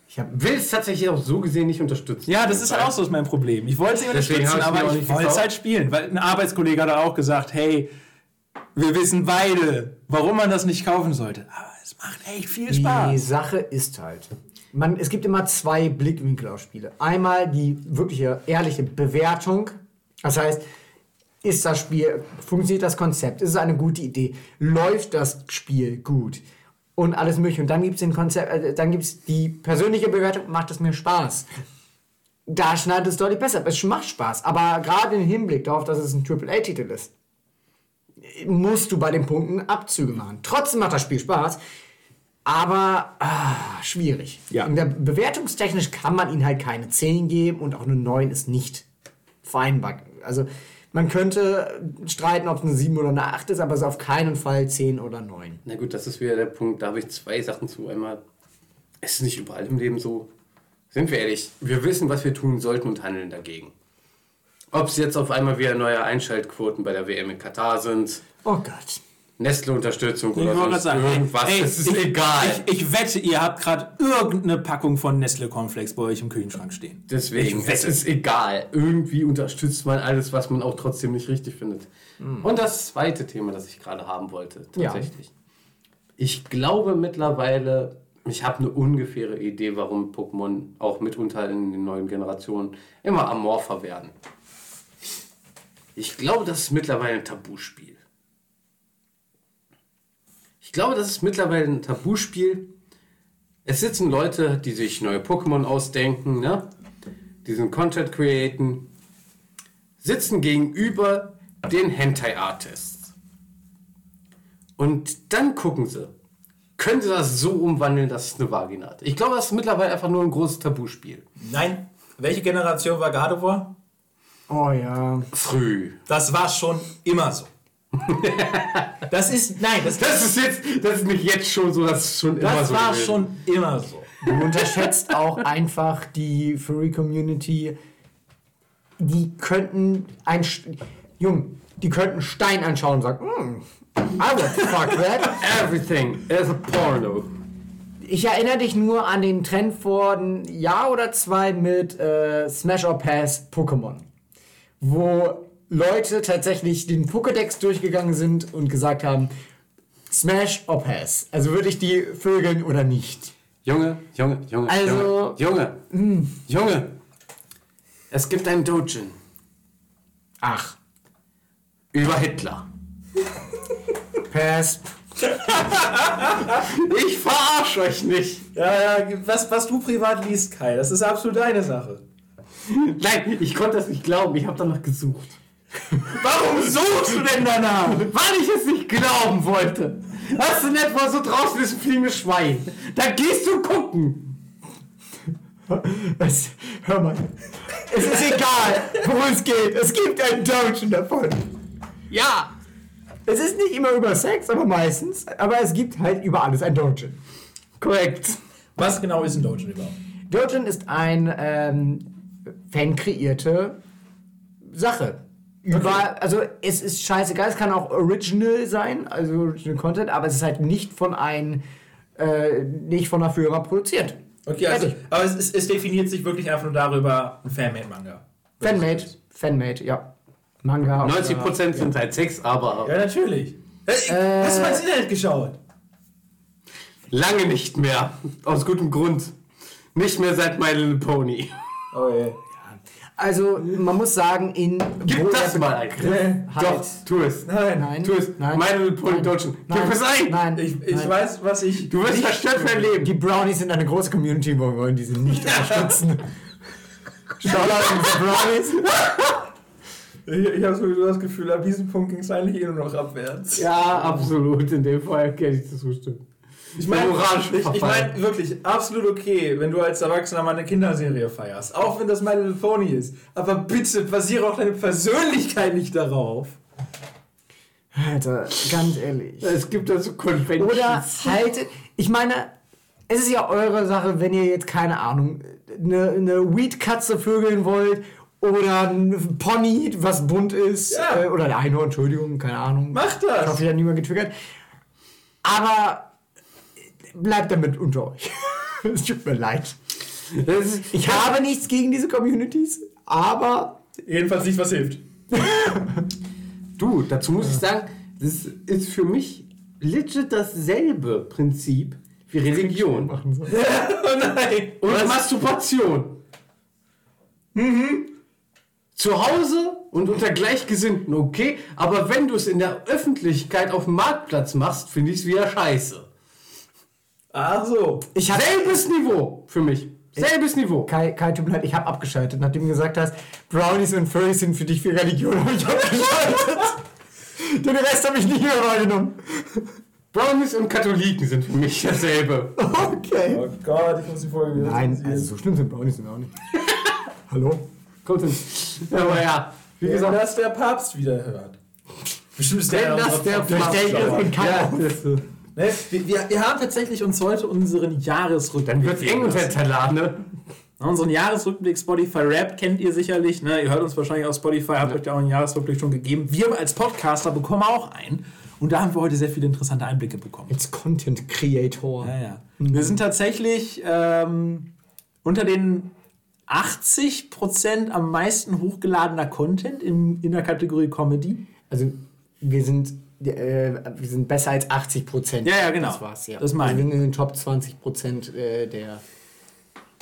ich will es tatsächlich auch so gesehen nicht unterstützen. Ja, das ist halt auch so mein Problem. Ich wollte es nicht unterstützen, aber ich wollte es halt spielen. Weil ein Arbeitskollege hat auch gesagt, hey, wir wissen beide, warum man das nicht kaufen sollte. Aber es macht echt viel Spaß. Die Sache ist halt, man, es gibt immer zwei Blickwinkel auf Spiele. Einmal die wirkliche, ehrliche Bewertung. Das heißt, ist das Spiel, funktioniert das Konzept, ist es eine gute Idee, läuft das Spiel gut? Und alles mögliche. Und dann gibt es den Konzept, äh, dann gibt es die persönliche Bewertung, macht es mir Spaß. Da schneidet es deutlich besser. Es macht Spaß. Aber gerade im Hinblick darauf, dass es ein AAA-Titel ist, musst du bei den Punkten Abzüge machen. Trotzdem macht das Spiel Spaß, aber ah, schwierig. Ja. In der Bewertungstechnisch kann man ihnen halt keine 10 geben und auch eine 9 ist nicht vereinbar. Also man könnte streiten, ob es eine 7 oder eine 8 ist, aber es ist auf keinen Fall 10 oder 9. Na gut, das ist wieder der Punkt. Da habe ich zwei Sachen zu. Einmal, es ist nicht überall im Leben so. Sind wir ehrlich, wir wissen, was wir tun sollten und handeln dagegen. Ob es jetzt auf einmal wieder neue Einschaltquoten bei der WM in Katar sind. Oh Gott. Nestle-Unterstützung oder sonst sagen, irgendwas. Ey, es ist ich, egal. Ich, ich, wette, ihr habt gerade irgendeine Packung von Nestle Cornflakes bei euch im Kühlschrank stehen. Deswegen, es ist egal. Irgendwie unterstützt man alles, was man auch trotzdem nicht richtig findet. Mhm. Und das zweite Thema, das ich gerade haben wollte, tatsächlich. Ja. Ich glaube mittlerweile, ich habe eine ungefähre Idee, warum Pokémon auch mitunter in den neuen Generationen immer amorpher werden. Ich glaube, das ist mittlerweile ein Tabuspiel. Ich glaube, das ist mittlerweile ein Tabuspiel. Es sitzen Leute, die sich neue Pokémon ausdenken, ne? diesen Content createn, sitzen gegenüber den Hentai-Artists. Und dann gucken sie, könnte das so umwandeln, dass es eine Vagina hat. Ich glaube, das ist mittlerweile einfach nur ein großes Tabuspiel. Nein. Welche Generation war Gardevoir? Oh ja. Früh. Das war schon immer so. <laughs> das ist, nein, das, das ist jetzt, das ist nicht jetzt schon so, das ist schon das immer so. Das war gewesen. schon immer so. Du unterschätzt auch einfach die Furry Community. Die könnten ein Jung, die könnten Stein anschauen und sagen, mm, I would fuck that. Everything is a porno. Ich erinnere dich nur an den Trend vor einem Jahr oder zwei mit äh, Smash or Pass Pokémon, wo Leute tatsächlich den Pokédex durchgegangen sind und gesagt haben, Smash or Pass. Also würde ich die vögeln oder nicht. Junge, Junge, Junge, also, Junge, Junge, hm. Junge. Es gibt ein Dojin. Ach. Über Hitler. <laughs> Pass. <laughs> ich verarsche euch nicht. Ja, ja, was, was du privat liest, Kai, das ist absolut deine Sache. Nein, ich konnte das nicht glauben. Ich habe danach gesucht. Warum suchst du denn danach? Weil ich es nicht glauben wollte. Hast du nicht mal so draußen ist ein fliegendes Schwein? Da gehst du gucken. Es, hör mal. Es ist egal, worum es geht. Es gibt ein Dungeon davon. Ja. Es ist nicht immer über Sex, aber meistens. Aber es gibt halt über alles ein Dungeon. Korrekt. Was genau ist ein Dungeon überhaupt? Dungeon ist ein ähm, fan kreierte Sache. Okay. also es ist scheißegal, es kann auch original sein, also original Content, aber es ist halt nicht von einem, äh, nicht von einer Firma produziert. Okay, also, aber es, es, es, definiert sich wirklich einfach nur darüber, ein Fanmade-Manga. Fanmade, Fanmade, ja. Manga. 90% oder, sind ja. halt Sex, aber. Ja, natürlich. Äh, hast du mal ins Internet geschaut? Lange nicht mehr. Aus gutem Grund. Nicht mehr seit My Little Pony. Oh je. Also, man muss sagen, in. Gib das mal ein. Halt. Doch, tu es. Nein, nein. Tu es. Nein. Little Pony Deutschen. Gib es ein. Nein. Ich, ich nein. weiß, was ich. Du wirst verstört für dein Leben. Die Brownies sind eine große Community, wo wir wollen diese nicht <laughs> unterstützen. Shoutout an die Brownies. Ich, ich habe sowieso das Gefühl, ab diesem Punkt ging es eigentlich eh nur noch abwärts. Ja, absolut. In dem Fall kann ich das zustimmen. Ich meine, ich, ich mein, wirklich, absolut okay, wenn du als Erwachsener mal eine Kinderserie feierst. Auch wenn das My Little Pony ist. Aber bitte basiere auch deine Persönlichkeit nicht darauf. Alter, ganz ehrlich. Es gibt da so Conventions. Oder halt, ich meine, es ist ja eure Sache, wenn ihr jetzt, keine Ahnung, eine, eine Weed-Katze vögeln wollt oder ein Pony, was bunt ist. Ja. Äh, oder ein Einhorn, Entschuldigung, keine Ahnung. Macht das! Ich hoffe, ich habe niemand getriggert. Aber bleibt damit unter euch. <laughs> es tut mir leid. ich habe nichts gegen diese Communities, aber. Jedenfalls nicht, was hilft. <laughs> du, dazu muss ich sagen, das ist für mich legit dasselbe Prinzip wie Religion. Machen soll. <laughs> oh nein! Und was? Masturbation. Mhm. Zu Hause und unter Gleichgesinnten, okay, aber wenn du es in der Öffentlichkeit auf dem Marktplatz machst, finde ich es wieder scheiße. Ach so. Ich Selbes Niveau für mich. Selbes Niveau. Kai, Kai tut mir leid, ich habe abgeschaltet, nachdem du gesagt hast, Brownies und Furries sind für dich für Religion, <laughs> habe ich abgeschaltet. Den Rest habe ich nicht mehr wahrgenommen. Brownies und Katholiken sind für mich dasselbe. <laughs> Okay. Oh Gott, ich muss die Folge wieder Nein, also so schlimm sind Brownies auch nicht. <laughs> Hallo? Kommt hin. Aber ja, wie gesagt. Wenn das der Papst wieder hört. Bestimmt ist der, das der Papst. Ja, Ne? Wir, wir, wir, haben tatsächlich uns heute unseren Jahresrückblick. Dann wird es eng unter Talat, ne? Unseren Jahresrückblick Spotify Rap kennt ihr sicherlich. Ne? Ihr hört uns wahrscheinlich auf Spotify, habt euch ja auch einen Jahresrückblick schon gegeben. Wir als Podcaster bekommen auch einen. Und da haben wir heute sehr viele interessante Einblicke bekommen. Als Content Creator. Ja, ja. Mhm. Wir sind tatsächlich ähm, unter den 80% am meisten hochgeladener Content in, in der Kategorie Comedy. Also wir sind äh, wir sind besser als 80 Prozent. Ja, ja, genau. Das war's, ja. Das meine also wir sind in den Top 20 Prozent äh, der.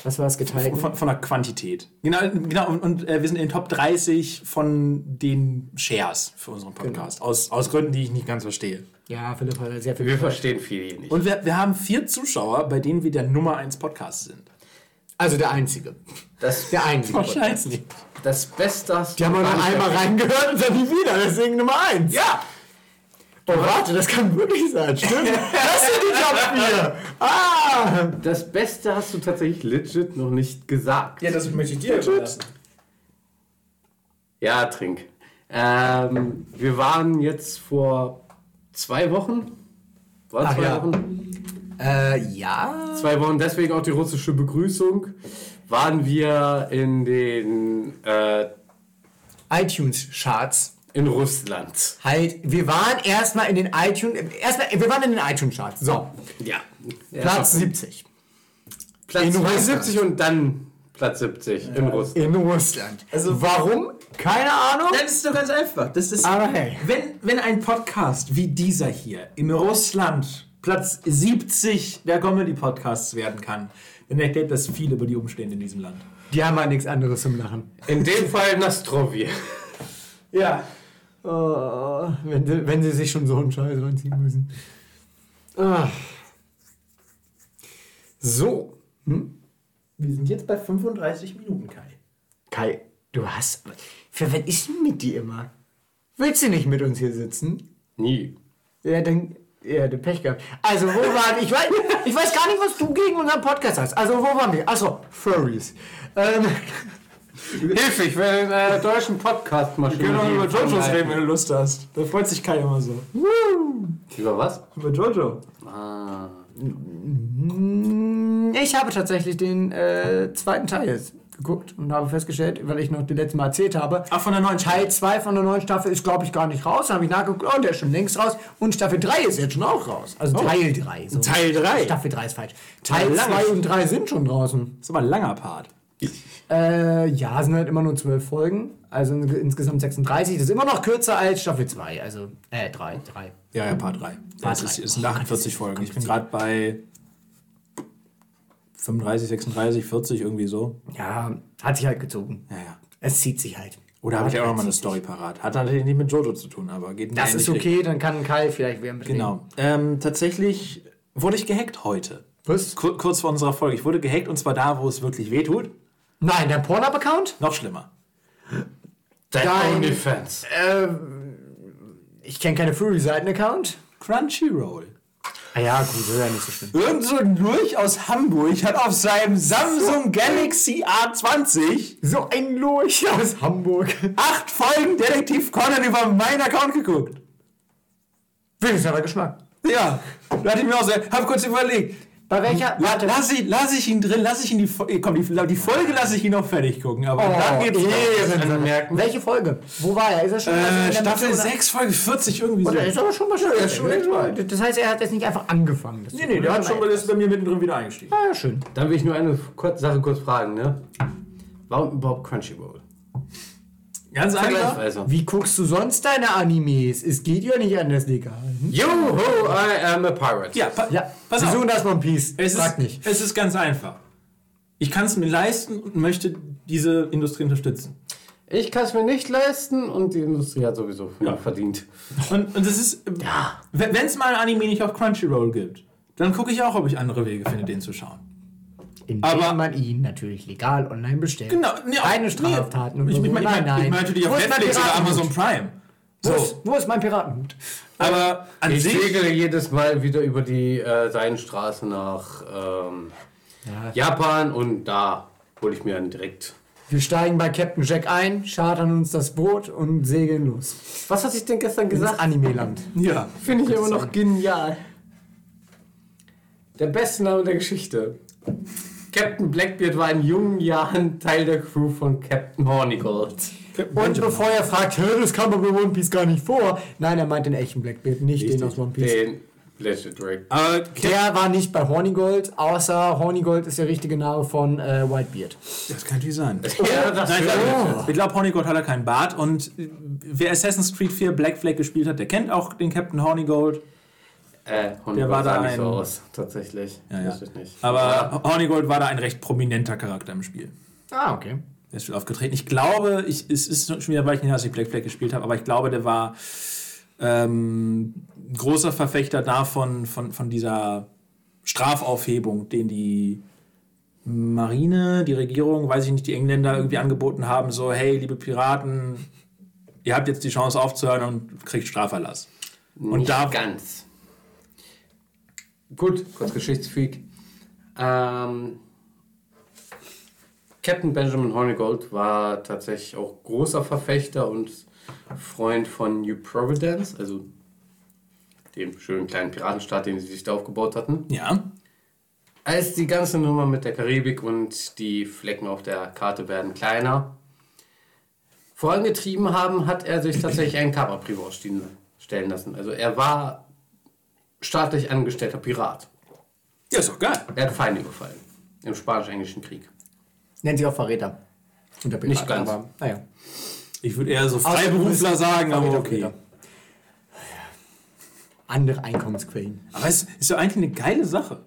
Was war es geteilt? Von, von, der Quantität. Genau, genau und, und äh, wir sind in den Top 30 von den Shares für unseren Podcast. Genau. Aus, aus Gründen, die ich nicht ganz verstehe. Ja, Philipp hat sehr viel. Wir verstehen viel nicht. Und wir, wir haben vier Zuschauer, bei denen wir der Nummer 1 Podcast sind. Also der einzige. Das der einzige. <laughs> Wahrscheinlich. Das Beste. Die haben wir noch einmal reingehört und dann nie wieder, deswegen Nummer 1. Ja! Oh, warte, das kann wirklich sein. Stimmt. Das sind die Top 4. Ah! Das Beste hast du tatsächlich legit noch nicht gesagt. Ja, das möchte ich dir überlassen. Ja, trink. Ähm, wir waren jetzt vor zwei Wochen. War Ach zwei ja. Wochen? Äh, ja. Zwei Wochen, deswegen auch die russische Begrüßung. Waren wir in den äh, iTunes-Charts. In Russland. Halt, wir waren erstmal in den iTunes. Erstmal, wir waren in den iTunes-Charts. So. Ja. Platz 70. Platz in 72 und dann Platz 70 in Russland. In Russland. Also- warum? Keine Ahnung. Das ist doch ganz einfach. Das ist, Aber hey. wenn, wenn ein Podcast wie dieser hier in Russland Platz 70 der Comedy-Podcasts werden kann, dann erklärt das viel über die Umstände in diesem Land. Die haben halt nichts anderes zum Lachen. In dem Fall Nastrovje. Ja. Oh, wenn, sie, wenn sie sich schon so einen Scheiß reinziehen müssen. Ah. So. Hm? Wir sind jetzt bei 35 Minuten, Kai. Kai, du hast. Für was ist denn mit dir immer? Willst du nicht mit uns hier sitzen? Nie. Ja, dann. Ja, du Pech gehabt. Also, wo waren ich weiß, ich weiß gar nicht, was du gegen unseren Podcast hast. Also, wo waren wir? Achso, Furries. Ähm, Hilfe, ich will einen äh, deutschen Podcast mal Wir können auch über Jojos reden, wenn du Lust hast. Da freut sich Kai immer so. Über was? Über Jojo. Ah. Ich habe tatsächlich den äh, zweiten Teil jetzt geguckt und habe festgestellt, weil ich noch die letzte Mal erzählt habe, Ach, von der neuen Teil 2 von der neuen Staffel ist, glaube ich, gar nicht raus. Dann habe ich nachgeguckt, oh, der ist schon längst raus. Und Staffel 3 ist jetzt schon auch raus. Also Teil 3. So. Teil drei? Staffel 3 ist falsch. Teil lange. 2 und 3 sind schon draußen. Das ist aber ein langer Part. Äh, ja, es sind halt immer nur 12 Folgen. Also in- insgesamt 36. Das ist immer noch kürzer als Staffel 2. Also, äh, 3. 3. Ja, ja, Part 3. Das ist, drei. ist sind 48 Folgen. Ich bin gerade bei 35, 36, 40 irgendwie so. Ja, hat sich halt gezogen. Ja, ja. Es zieht sich halt. Oder habe ich auch Hat noch mal eine. Story parat? Hat natürlich nicht mit Jojo zu tun, aber geht in Das ist okay, dann kann Kai vielleicht wieder mit Genau. Ähm, tatsächlich wurde ich gehackt heute. Was? Kur kurz vor unserer Folge. Ich wurde gehackt und zwar da, wo es wirklich weh tut. Nein, dein Pornhub-Account? Noch schlimmer. Dein Dein- OnlyFans. Ich kenne keine Furry-Seiten-Account. Crunchyroll. Ah ja, gut, das ist ja nicht so schlimm. Irgend so ein Lurch aus Hamburg hat auf seinem Samsung Galaxy A20 So ein Lurch aus Hamburg. acht Folgen Detektiv Conan über meinen Account geguckt. Wenigstens aber Geschmack. Ja, da hatte ich mir auch so, hab kurz überlegt. Bei welcher? La, lass, ich, lass ich ihn drin, lass ich ihn die, eh, komm, die, die Folge lasse ich ihn noch fertig gucken, aber dann geht's los. Anmerken. Welche Folge? Wo war er? Ist er schon in Äh, Staffel Mitte, oder? 6, Folge 40 irgendwie so. Oder ist aber schon mal schon. Ja, schon weit. Das heißt, er hat jetzt nicht einfach angefangen. Das Nee, nee, der hat schon mal ist bei mir mittendrin wieder eingestiegen. Ah, ja, schön. Dann will ich nur eine Sache kurz fragen, ne? Warum überhaupt Crunchyroll? Ganz einfach. Vergleichsweise. Wie guckst du sonst deine Animes? Es geht ja nicht anders, Digga. Joho, I am a pirate. Ja, pa Ja, pass wir auf. suchen das One Piece. Es Frag ist, nicht. es ist ganz einfach. Ich kann es mir leisten und möchte diese Industrie unterstützen. Ich kann es mir nicht leisten und die Industrie hat sowieso viel verdient. Und, und das ist, ja. wenn es mal ein Anime nicht auf Crunchyroll gibt, dann gucke ich auch, ob ich andere Wege finde, den zu schauen. Indem aber- man ihn natürlich legal online bestellt. Genau. Nee, Keine nee, Straftaten. Ich, oder ich, so. ich, ich, Nein, ich, nein. ich meine natürlich auf Wo mein Netflix oder? Amazon Prime. Wo, So, ist, wo ist mein Piratenhut? aber an Ich sich... segle jedes Mal wieder über die äh, Seidenstraße nach ähm, Japan und da hole ich mir dann direkt. Wir steigen bei Captain Jack ein, chartern uns das Boot und segeln los. Was hatte ich denn gestern gesagt? Anime-Land. <laughs> Ja. Finde ich immer noch genial. Der beste Name der Geschichte. Captain Blackbeard war in jungen Jahren Teil der Crew von Captain Hornigold. Und bevor er fragt, "Hä, das kam aber bei One Piece gar nicht vor. Nein, er meint den echten Blackbeard, nicht den aus One Piece. Den Legend Drake. Aber Der war nicht bei Hornigold, außer Hornigold ist der richtige Name von äh, Whitebeard. das kann natürlich sein. <laughs> Ja, das Nein, ich glaube, ich glaub, Hornigold hat er keinen Bart und wer Assassin's Creed 4 Black Flag gespielt hat, der kennt auch den Captain Hornigold. Äh, Hornigold Der war da sah nicht ein- so aus, tatsächlich. Ja, ja. Ich nicht. Aber Hornigold war da ein recht prominenter Charakter im Spiel. Ah, okay. Der ist viel aufgetreten. Ich glaube, ich, es ist schon wieder Weichen her, dass ich Black Flag gespielt habe, aber ich glaube, der war ähm, ein großer Verfechter davon, von, von dieser Strafaufhebung, den die Marine, die Regierung, weiß ich nicht, die Engländer irgendwie angeboten haben, so, hey, liebe Piraten, ihr habt jetzt die Chance aufzuhören und kriegt Straferlass. Und Nicht da ganz. Gut, kurz Geschichtsfreak. Ähm, Captain Benjamin Hornigold war tatsächlich auch großer Verfechter und Freund von New Providence, also dem schönen kleinen Piratenstaat, den sie sich da aufgebaut hatten. Ja. Als die ganze Nummer mit der Karibik und die Flecken auf der Karte werden kleiner vorangetrieben haben, hat er sich tatsächlich einen Kaperbrief ausstellen lassen. Also er war staatlich angestellter Pirat. Ja, ist doch geil. Er hat Feinde gefallen im Spanisch-Englischen Krieg. Nennen sie auch Verräter. Nicht ganz. Aber, naja. Ich würde eher so Freiberufler sagen, aber okay. Andere Einkommensquellen. Aber es ist ja eigentlich eine geile Sache.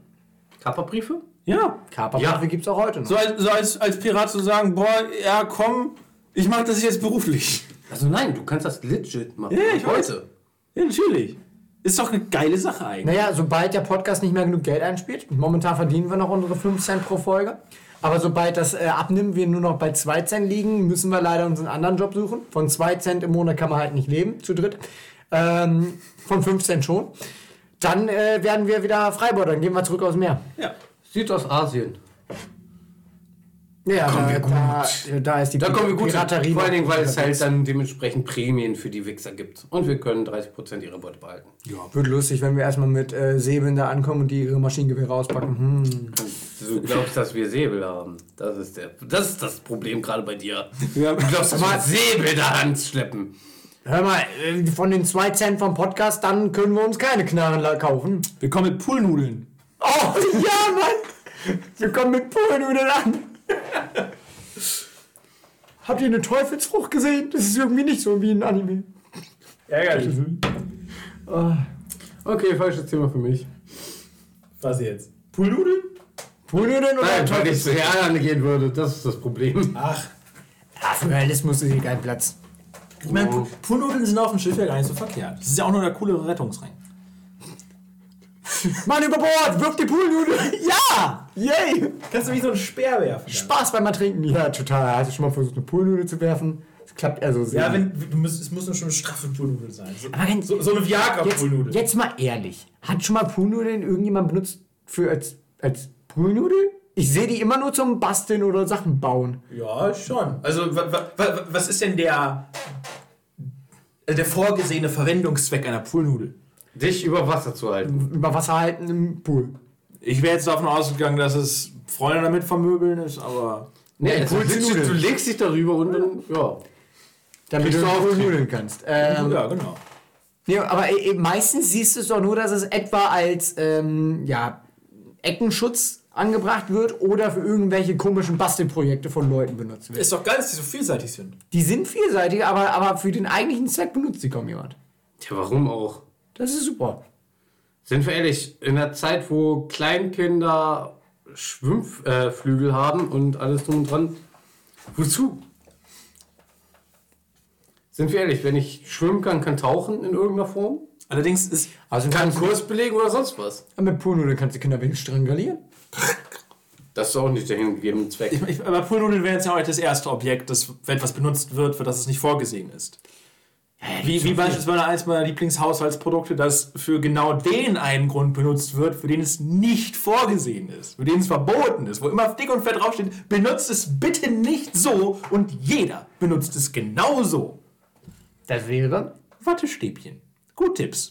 Kaperbriefe? Ja. Kaperbriefe ja. gibt es auch heute noch. So als, so als, als Pirat zu sagen, boah, ja komm, ich mache das jetzt beruflich. Also nein, du kannst das legit machen. Ja, ich heute. Ja, natürlich. Ist doch eine geile Sache eigentlich. Naja, sobald der Podcast nicht mehr genug Geld einspielt, momentan verdienen wir noch unsere 5 Cent pro Folge, aber sobald das äh, abnimmt, wir nur noch bei 2 Cent liegen, müssen wir leider unseren anderen Job suchen. Von 2 Cent im Monat kann man halt nicht leben, zu dritt. Ähm, von 5 Cent schon. Dann äh, werden wir wieder Freibeuter, dann gehen wir zurück aus Meer. Ja. Südostasien. Ja, da, da, da, ist die da kommen wir gut Piraterie. Vor allen Dingen, weil es halt dann dementsprechend Prämien für die Wichser gibt. Und wir können 30% ihrer Beute behalten. Ja, wird lustig, wenn wir erstmal mit äh, Säbeln da ankommen und die ihre Maschinengewehre auspacken. Hm. Du glaubst, dass wir Säbel haben. Das ist, der, das, ist das Problem gerade bei dir. Ja. Du glaubst, dass wir Säbel da schleppen. Hör mal, äh, von den 2 Cent vom Podcast, dann können wir uns keine Knarren kaufen. Wir kommen mit Poolnudeln. Oh, <laughs> ja, Mann! Wir kommen mit Poolnudeln an. <laughs> Habt ihr eine Teufelsfrucht gesehen? Das ist irgendwie nicht so wie ein Anime. Ärgerlich. Oh. Okay, falsches Thema für mich. Was jetzt? Poolnudeln? Poolnudeln oder Nein, weil ich zu Herren gehen würde. Das ist das Problem. Ach. Ja, für Realismus ist hier kein Platz. Ich meine, oh. Poolnudeln sind auf dem Schiff ja gar nicht so verkehrt. Das ist ja auch nur der coolere Rettungsring. Mann über Bord, wirf die Poolnudel. <laughs> Ja! Yay! Kannst du wie so einen Speer werfen? Spaß beim Trinken. Ja, total. Hast du schon mal versucht, eine Poolnudel zu werfen? Das klappt eher so sehr. Ja, wenn, du musst, es muss nur schon eine straffe Poolnudel sein. So, Aber so, so eine Viagra-Poolnudel. Jetzt, jetzt, mal ehrlich. Hat schon mal Poolnudeln irgendjemand benutzt für als, als Poolnudel? Ich sehe die immer nur zum Basteln oder Sachen bauen. Ja, schon. Also, was ist denn der, der vorgesehene Verwendungszweck einer Poolnudel? Dich über Wasser zu halten. Über Wasser halten im Pool. Ich wäre jetzt davon ausgegangen, dass es Freunde damit vermöbeln ist, aber. Nee, also du, du legst dich darüber und dann, ja. Damit du auch Nudeln kannst. Ähm, ja, genau. Nee, aber äh, meistens siehst du es doch nur, dass es etwa als ähm, ja, Eckenschutz angebracht wird oder für irgendwelche komischen Bastelprojekte von Leuten benutzt wird. Ist doch geil, dass die so vielseitig sind. Die sind vielseitig, aber, aber für den eigentlichen Zweck benutzt sie kaum jemand. Tja, warum auch? Das ist super. Sind wir ehrlich, in der Zeit, wo Kleinkinder Schwimmflügel äh, haben und alles drum und dran, wozu? Sind wir ehrlich, wenn ich schwimmen kann, kann tauchen in irgendeiner Form? Allerdings ist. Also kann Kurs belegen oder sonst was. Aber mit Poolnudeln kannst du Kinder wenigstens strangalieren. Das ist auch nicht der hingegebene Zweck. Ich, ich, aber Poolnudeln wären jetzt ja heute das erste Objekt, das etwas benutzt wird, für das es nicht vorgesehen ist. Wie, wie beispielsweise eines meiner Lieblingshaushaltsprodukte, das für genau den einen Grund benutzt wird, für den es nicht vorgesehen ist, für den es verboten ist, wo immer dick und fett draufsteht, benutzt es bitte nicht so und jeder benutzt es genauso. Das wäre Wattestäbchen. Gut Tipps.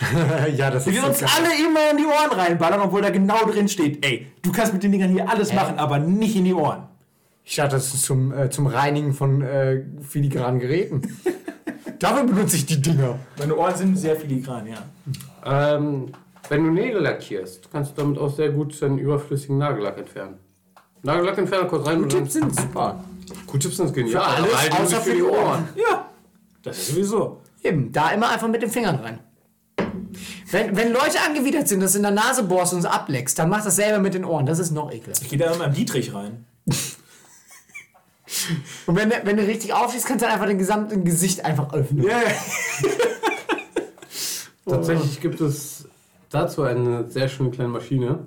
<laughs> ja, das wir ist uns alle immer in die Ohren reinballern, obwohl da genau drin steht, ey, du kannst mit den Dingern hier alles äh. machen, aber nicht in die Ohren. Ich dachte, das ist zum, äh, zum Reinigen von äh, filigranen Geräten. <laughs> Dafür benutze ich die Dinger. Meine Ohren sind sehr filigran, ja. Ähm, wenn du Nägel lackierst, kannst du damit auch sehr gut deinen überflüssigen Nagellack entfernen. Nagellackentferner kurz rein Q-Tips sind super. Q-Tips sind genial. Für alles, halt außer für die Ohren. Ja, das ist sowieso. Eben, da immer einfach mit den Fingern rein. Wenn, wenn Leute angewidert sind, dass du in der Nase bohrst und es ableckst, dann mach das selber mit den Ohren. Das ist noch ekelhaft. Ich gehe da immer im Dietrich rein. <laughs> Und wenn, wenn du richtig aufstehst, kannst du dann einfach den gesamten Gesicht einfach öffnen. Yeah. <laughs> Tatsächlich gibt es dazu eine sehr schöne kleine Maschine.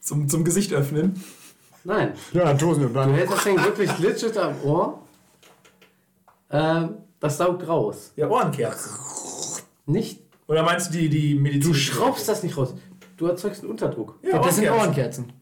Zum, zum Gesicht öffnen? Nein. Ja, Dosen Du hältst das Ding wirklich legit am Ohr. Ähm, das saugt raus. Ja, Ohrenkerzen. Nicht Oder meinst du die, die Medizin? Du schraubst das nicht raus. Du erzeugst einen Unterdruck. Ja, das sind Ohrenkerzen.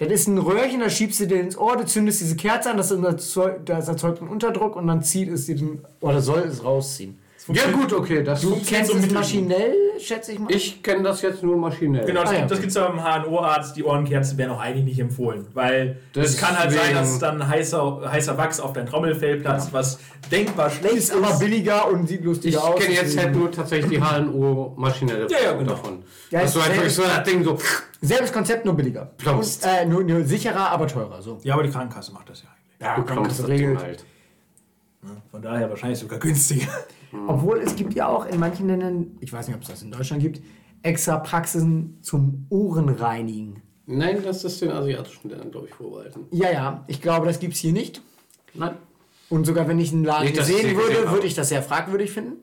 Das ist ein Röhrchen, da schiebst du dir ins Ohr, du zündest diese Kerze an, das, das erzeugt einen Unterdruck und dann zieht es dir den, oder soll es rausziehen. Ja gut, okay. Das du kennst es maschinell, schätze ich mal? Ich kenne das jetzt nur maschinell. Genau, das, ah, ja, okay. gibt es ja beim HNO-Arzt. Die Ohrenkerzen werden auch eigentlich nicht empfohlen. Weil es kann halt sein, dass dann heißer, heißer Wachs auf dein Trommelfell platzt, ja. was denkbar schlecht ist. aber billiger und sieht lustiger ich aus. Ich kenne jetzt halt nur tatsächlich die HNO maschinelle ja, ja, genau. davon. Ja, also einfach so das Ding so... Selbes Konzept, nur billiger. Und, äh, nur, nur, sicherer, aber teurer. So. Ja, aber die Krankenkasse macht das ja eigentlich. Ja, du Krankenkasse regelt. Halt. Von daher wahrscheinlich sogar günstiger. <laughs> Obwohl es gibt ja auch in manchen Ländern, ich weiß nicht, ob es das in Deutschland gibt, extra Praxisen zum Ohrenreinigen. Nein, das ist den asiatischen Ländern, glaube ich, vorbehalten. Ja, ja, ich glaube, das gibt es hier nicht. Nein. Und sogar wenn ich einen Laden nicht, sehen würde, würde ich das sehr fragwürdig finden.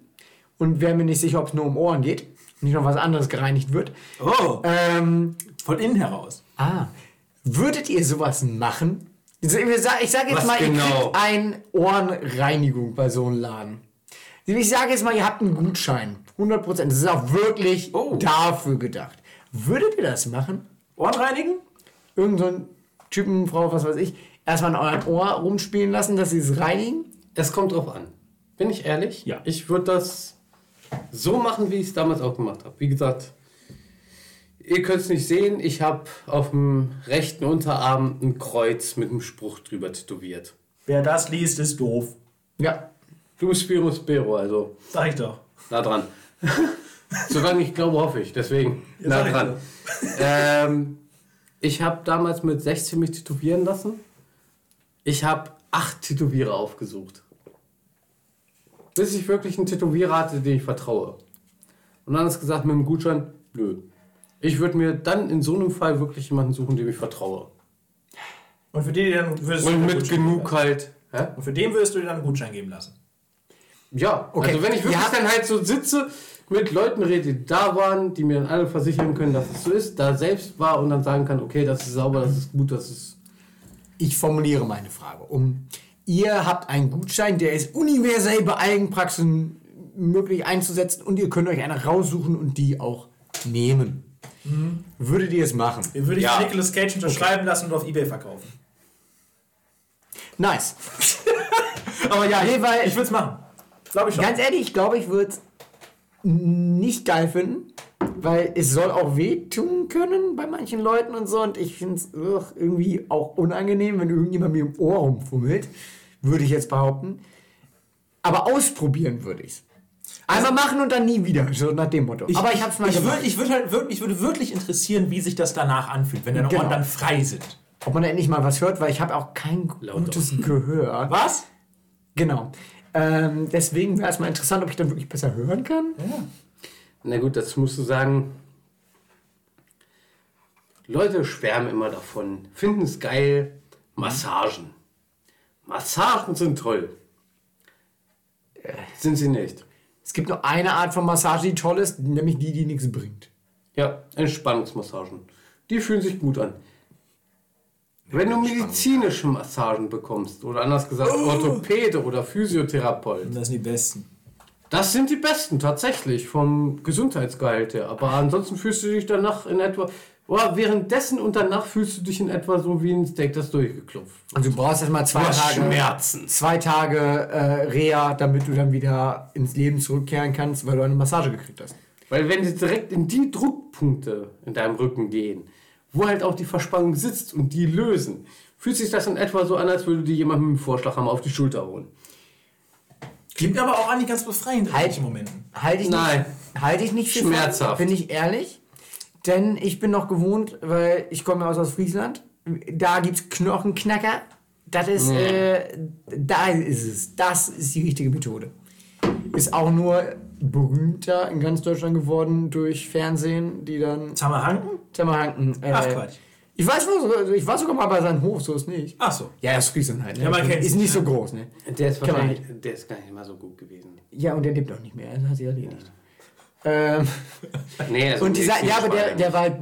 Und wäre mir nicht sicher, ob es nur um Ohren geht, nicht noch was anderes gereinigt wird. Oh. Ähm, von innen heraus. Ah. Würdet ihr sowas machen? Ich sage jetzt was mal, genau? ihr kriegt eine Ohrenreinigung bei so einem Laden. Ich sage jetzt mal, ihr habt einen Gutschein. 100 Prozent. Das ist auch wirklich oh. dafür gedacht. Würdet ihr das machen? Ohren reinigen? Irgend so ein Typen, Frau, was weiß ich, erstmal in eurem Ohr rumspielen lassen, dass sie es reinigen? Es kommt drauf an. Bin ich ehrlich? Ja. Ich würde das so machen, wie ich es damals auch gemacht habe. Wie gesagt, ihr könnt es nicht sehen. Ich habe auf dem rechten Unterarm ein Kreuz mit einem Spruch drüber tätowiert. Wer das liest, ist doof. Ja. Du bist Spiro Spiro, also. Sag ich doch. Nah dran. <laughs> Solange ich glaube, hoffe ich. Deswegen ja, nah dran. <laughs> ähm, ich habe damals mit 16 mich tätowieren lassen. Ich habe acht Tätowierer aufgesucht. Bis ich wirklich einen Tätowierer hatte, den ich vertraue. Und dann ist gesagt mit dem Gutschein, nö. Ich würde mir dann in so einem Fall wirklich jemanden suchen, dem ich vertraue. Und für den dann würdest Und mit genug halt. Hä? Und für den würdest du dir dann einen Gutschein geben lassen. Ja, okay. also wenn ich wirklich ja. dann halt so sitze, mit Leuten rede, die da waren, die mir dann alle versichern können, dass es so ist, da selbst war und dann sagen kann, okay, das ist sauber, das ist gut, das ist. Ich formuliere meine Frage um. Ihr habt einen Gutschein, der ist universell bei allen Praxen möglich einzusetzen und ihr könnt euch eine raussuchen und die auch nehmen. Mhm. Würdet ihr es machen? Würde ich ja. Nicolas Cage unterschreiben okay. lassen und auf Ebay verkaufen. Nice. <laughs> Aber ja, ich, ich würde es machen. Glaube ich schon. Ganz ehrlich, ich glaube, ich würde es nicht geil finden, weil es soll auch wehtun können bei manchen Leuten und so. Und ich finde es irgendwie auch unangenehm, wenn irgendjemand mir im Ohr rumfummelt, würde ich jetzt behaupten. Aber ausprobieren würde ich es. Einmal also, machen und dann nie wieder, so nach dem Motto. Ich, Aber ich habe es mal ich gemacht. Würd, ich, würd halt wirklich, würde wirklich interessieren, wie sich das danach anfühlt, wenn deine genau. Ohren dann frei sind. Ob man endlich mal was hört, weil ich habe auch kein gutes Gehör. Was? Genau. Ähm, deswegen wäre es mal interessant, ob ich dann wirklich besser hören kann. Ja. Na gut, das musst du sagen. Leute schwärmen immer davon, finden es geil. Massagen. Massagen sind toll. Äh, sind sie nicht. Es gibt nur eine Art von Massage, die toll ist, nämlich die, die nichts bringt. Ja, Entspannungsmassagen. Die fühlen sich gut an. Wenn du medizinische Massagen bekommst, oder anders gesagt oh. Orthopäde oder Physiotherapeut. Das sind die besten. Das sind die besten, tatsächlich, vom Gesundheitsgehalt her. Aber ansonsten fühlst du dich danach in etwa. Oder währenddessen und danach fühlst du dich in etwa so wie ein Steak, das durchgeklopft. Und du brauchst erstmal zwei Tage Schmerzen. Zwei Tage äh, Reha, damit du dann wieder ins Leben zurückkehren kannst, weil du eine Massage gekriegt hast. Weil wenn sie direkt in die Druckpunkte in deinem Rücken gehen, wo halt auch die Verspannung sitzt und die lösen, fühlt sich das in etwa so an, als würde dir jemand mit dem Vorschlaghammer auf die Schulter holen. Klingt aber auch eigentlich ganz befreiend halt, in Momenten. Halte ich Nein. Nicht, halte ich nicht für Schmerzhaft. Bin ich ehrlich? Denn ich bin noch gewohnt, weil ich komme aus, aus Friesland. Da gibt es Knochenknacker. Das ist, ja. äh, da ist es. Das ist die richtige Methode. Ist auch nur berühmter in ganz Deutschland geworden durch Fernsehen, die dann. Zammerhanken? Zammerhanken. Äh, Ach Quatsch. Ich weiß, also ich war sogar mal bei seinem Hof, so ist nicht. Ach so. Ja, das Friesland halt. Ne? Ja, man kennt Ist nicht so groß, ne? Der ist wahrscheinlich, der ist gar nicht mal so gut gewesen. Ja, und der lebt auch nicht mehr, das hat sich erledigt. Ja. Ähm, <laughs> nee, also und dieser, ja, aber der, der war halt,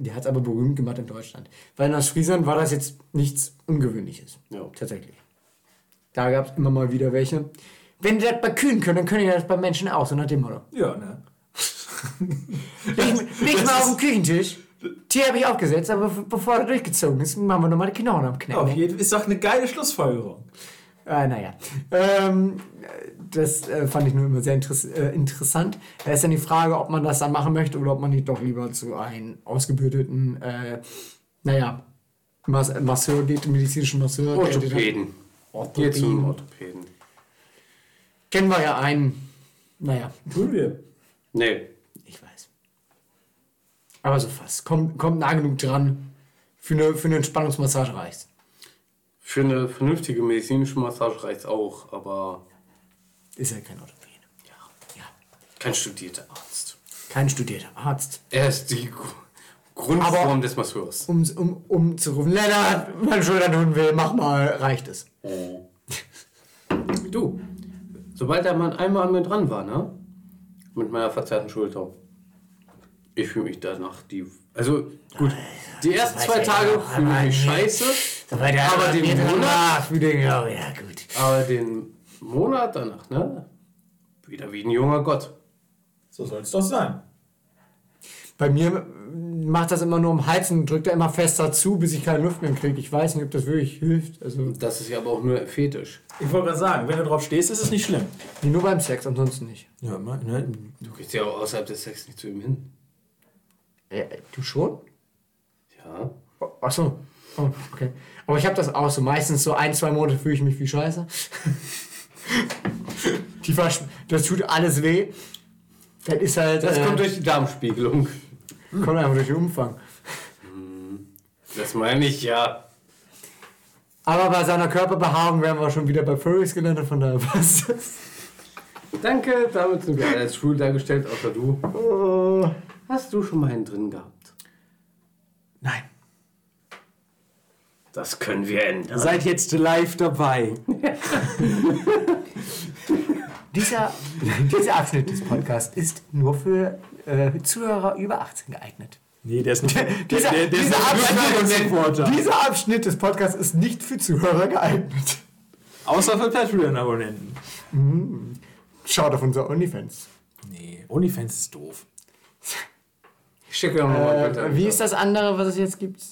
der hat es aber berühmt gemacht in Deutschland. Weil in Ostfriesland war das jetzt nichts Ungewöhnliches. Ja. Tatsächlich. Da gab es immer mal wieder welche wenn die das bei Kühen können, dann können die das bei Menschen auch, so nach dem Motto. Ja, ne? <laughs> leg, leg mal auf den Küchentisch. Tier habe ich aufgesetzt, aber bevor er durchgezogen ist, machen wir nochmal die Knochen abknacken. Auf jeden ist doch eine geile Schlussfolgerung. Äh, naja. Ähm, das äh, fand ich nur immer sehr interess äh, interessant. Da ist dann die Frage, ob man das dann machen möchte oder ob man nicht doch lieber zu einem ausgebildeten, äh, naja, Mas Masseur geht, medizinischen Masseur. Orthopäden. Orthopäden. Geht zum Orthopäden. Kennen wir ja einen. Naja. Tun wir. Nee. Ich weiß. Aber so fast. Kommt, kommt nah genug dran. Für eine, für eine Entspannungsmassage reicht's. Für eine vernünftige medizinische Massage reicht's auch, aber. Ist ja kein Orthopäde. Ja. ja. Kein studierter Arzt. Kein studierter Arzt. Er ist die Grundform aber des Masseurs. Um, um, um zu rufen, Lennart, meine Schulter tun will, mach mal, reicht es. Oh. Du, sobald der Mann einmal an mir dran war, ne? Mit meiner verzerrten Schulter. Ich fühle mich danach die. Also, gut, die ersten zwei Tage fühle ich mich scheiße. Aber den Monat. Ja, gut. Aber den Monat danach, ne? Wieder wie ein junger Gott. So soll es doch sein. Bei mir macht das immer nur um Hals und drückt er immer fester zu, bis ich keine Luft mehr kriege. Ich weiß nicht, ob das wirklich hilft. Also das ist ja aber auch nur fetisch. Ich wollte gerade sagen, wenn du drauf stehst, ist es nicht schlimm. Nee, nur beim Sex, ansonsten nicht. Ja, ne? Du gehst ja auch außerhalb des Sex nicht zu ihm hin. Äh, du schon? Ja. Oh, Achso. Oh, okay. Aber ich habe das auch so. Meistens so ein, zwei Monate fühle ich mich wie Scheiße. <laughs> die das tut alles weh. Das ist halt. Das äh, kommt durch die Darmspiegelung. Kommt einfach durch den Umfang. Das meine ich ja. Aber bei seiner Körperbehaarung wären wir schon wieder bei Furries gelandet, von daher passt das. Danke, damit sind wir als schwul dargestellt, außer du. Oh. Hast du schon mal einen drin gehabt? Nein. Das können wir ändern. Seid jetzt live dabei. <laughs> dieser, dieser Abschnitt des Podcasts ist nur für äh, Zuhörer über 18 geeignet. Nee, der ist nicht. dieser, der, der dieser, Abschnitt, dieser Abschnitt des Podcasts ist nicht für Zuhörer geeignet. Außer für Patreon-Abonnenten. Mhm. Schaut auf unser OnlyFans. Nee, OnlyFans ist doof. Ich schicke mal äh, Wie ist das andere, was es jetzt gibt?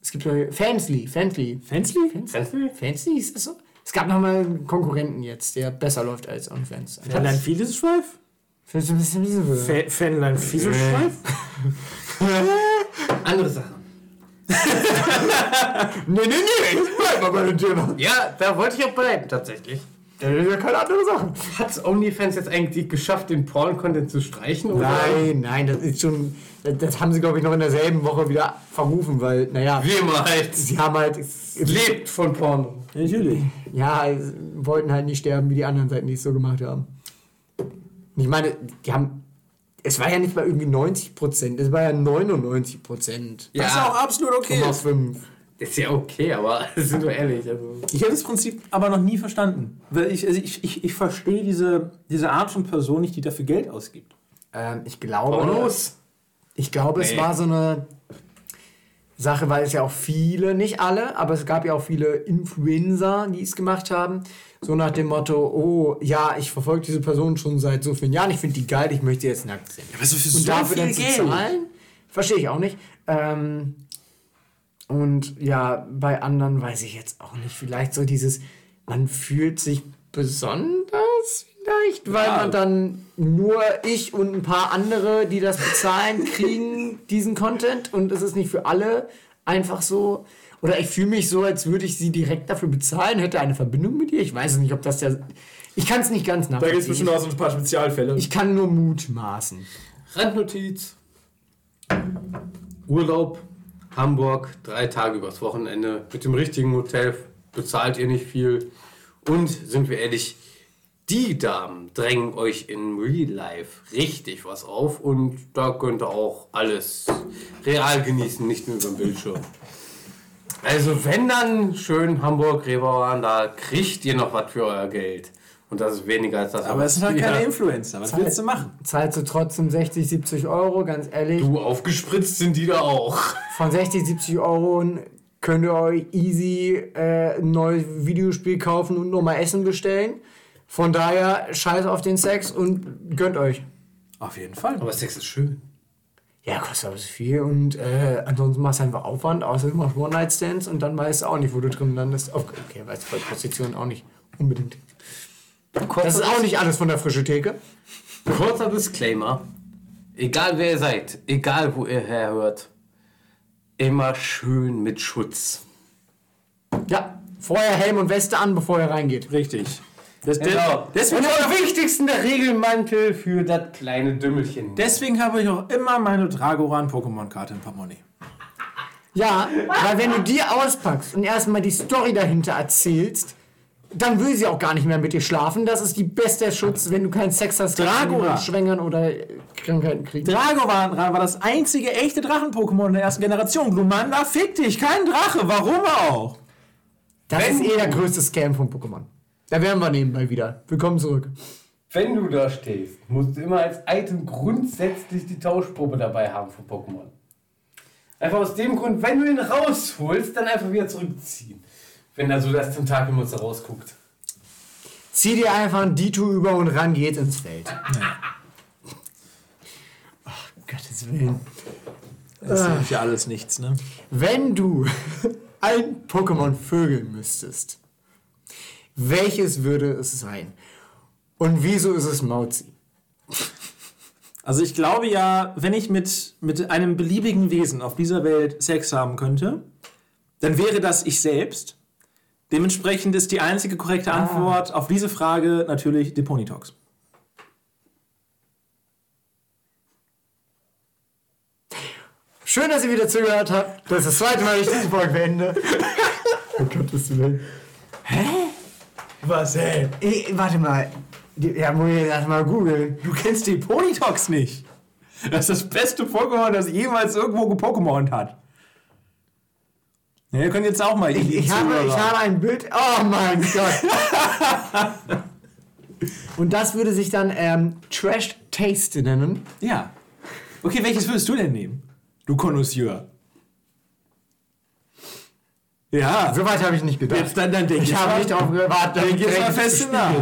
Es gibt Fansly. Fansly. Fansly? Fansly? Fansly, ist das so? Es gab noch mal einen Konkurrenten jetzt, der besser läuft als OnlyFans. Fanline Fieses Schweif? Fanline Fieses Schweif? <laughs> Andere Sachen. <laughs> nee, nee, nee, ich bleib mal bei dem Thema. Ja, da wollte ich auch bleiben, tatsächlich. Das ist ja keine andere Sache. Hat OnlyFans jetzt eigentlich geschafft, den Porn-Content zu streichen? Oder? Nein, nein, das ist schon. Das haben sie, glaube ich, noch in derselben Woche wieder verrufen, weil, naja. Wie immer halt. Sie haben halt. Lebt von Porn. Natürlich. Ja, wollten halt nicht sterben wie die anderen Seiten, die es so gemacht haben. Ich meine, die haben. Es war ja nicht mal irgendwie 90 Prozent, es war ja 99 Prozent. Ja. Das ist auch absolut okay. 5. Das ist ja okay, aber <laughs> sind wir ehrlich. Also. Ich habe das Prinzip aber noch nie verstanden. Weil ich, also ich, ich, ich verstehe diese, diese Art von Person nicht, die dafür Geld ausgibt. Ähm, ich glaube. Pornos? Ich glaube, nee. es war so eine Sache, weil es ja auch viele, nicht alle, aber es gab ja auch viele Influencer, die es gemacht haben. So nach dem Motto, oh, ja, ich verfolge diese Person schon seit so vielen Jahren, ich finde die geil, ich möchte sie jetzt nackt sehen. Ja, aber so für Und so dafür viel dann Geld. zu zahlen, verstehe ich auch nicht. Ähm, und ja, bei anderen weiß ich jetzt auch nicht. Vielleicht so dieses, man fühlt sich besonders vielleicht, weil ja. man dann nur ich und ein paar andere, die das bezahlen, <laughs> kriegen diesen Content und es ist nicht für alle einfach so. Oder ich fühle mich so, als würde ich sie direkt dafür bezahlen, hätte eine Verbindung mit ihr. Ich weiß nicht, ob das der. Ich kann es nicht ganz nachvollziehen. Da gibt es bestimmt auch so ein paar Spezialfälle. Ich kann nur mutmaßen. Randnotiz. Urlaub Hamburg, drei Tage übers Wochenende. Mit dem richtigen Hotel bezahlt ihr nicht viel. Und sind wir ehrlich, die Damen drängen euch in Real Life richtig was auf und da könnt ihr auch alles real genießen, nicht nur über den Bildschirm. Also wenn dann schön Hamburg, Reeperbahn, da kriegt ihr noch was für euer Geld. Und das ist weniger als das. Aber es sind halt keine <laughs> Influencer. Was Zahl, willst du machen? Zahlst du trotzdem 60, 70 Euro, ganz ehrlich. Du, aufgespritzt sind die da auch. Von 60, 70 Euro könnt ihr euch easy äh, ein neues Videospiel kaufen und nochmal Essen bestellen. Von daher, scheiß auf den Sex und gönnt euch. Auf jeden Fall. Aber Sex ist schön. Ja, kostet aber so viel und äh, ansonsten machst du einfach Aufwand, außer du machst One-Night-Stands und dann weißt du auch nicht, wo du drin landest. Okay, weißt du bei Prostitution auch nicht unbedingt. Das ist auch nicht alles von der frischen Theke. Kurzer Disclaimer. Egal wer ihr seid, egal wo ihr herhört, immer schön mit Schutz. Ja, vorher Helm und Weste an, bevor ihr reingeht. Richtig. Das, genau. Deswegen und am wichtigsten der Regelmantel für das kleine Dümmelchen. Deswegen habe ich auch immer meine Dragoran-Pokémon-Karte im Portemonnaie. Ja, weil wenn du die auspackst und erstmal die Story dahinter erzählst, dann will sie auch gar nicht mehr mit dir schlafen. Das ist die beste Schutz, wenn du keinen Sex hast, Dragoran. schwängern oder Krankheiten kriegen. Dragoran war das einzige echte Drachen-Pokémon der ersten Generation. Glumanda, fick dich, kein Drache, warum auch? Das wenn ist eh der größte Scam von Pokémon. Da wären wir nebenbei wieder. Willkommen zurück. Wenn du da stehst, musst du immer als Item grundsätzlich die Tauschprobe dabei haben von Pokémon. Einfach aus dem Grund, wenn du ihn rausholst, dann einfach wieder zurückziehen. Wenn da so das Tentakelmonster rausguckt. Zieh dir einfach ein Dito über und ran geht ins Feld. <laughs> Ja. Ach, Gottes Willen. Das ist ah. für alles nichts, ne? Wenn du <laughs> ein Pokémon vögeln müsstest, welches würde es sein? Und wieso ist es Mauzi? Also ich glaube ja, wenn ich mit, mit einem beliebigen Wesen auf dieser Welt Sex haben könnte, dann wäre das ich selbst. Dementsprechend ist die einzige korrekte ah. Antwort auf diese Frage natürlich Deponitox. Schön, dass ihr wieder zugehört habt. Das ist das zweite Mal, ich diese Folge beende. oh <laughs> Gottes Willen. Hä? Was, ey? Ich, warte mal. Ja, muss ich erst mal googeln. Du kennst die Ponytox nicht. Das ist das beste Pokémon, das jemals irgendwo gepokémon hat. Ja, ihr könnt jetzt auch mal. Ich, ich, habe, ich habe ein Bild. Oh mein Gott. <laughs> Und das würde sich dann ähm, Trash Taste nennen. Ja. Okay, welches würdest du denn nehmen? Du Connoisseur. Ja. Soweit habe ich nicht gedacht. Jetzt dann, dann denk ich habe nicht darauf gewartet, denk jetzt mal fest nach.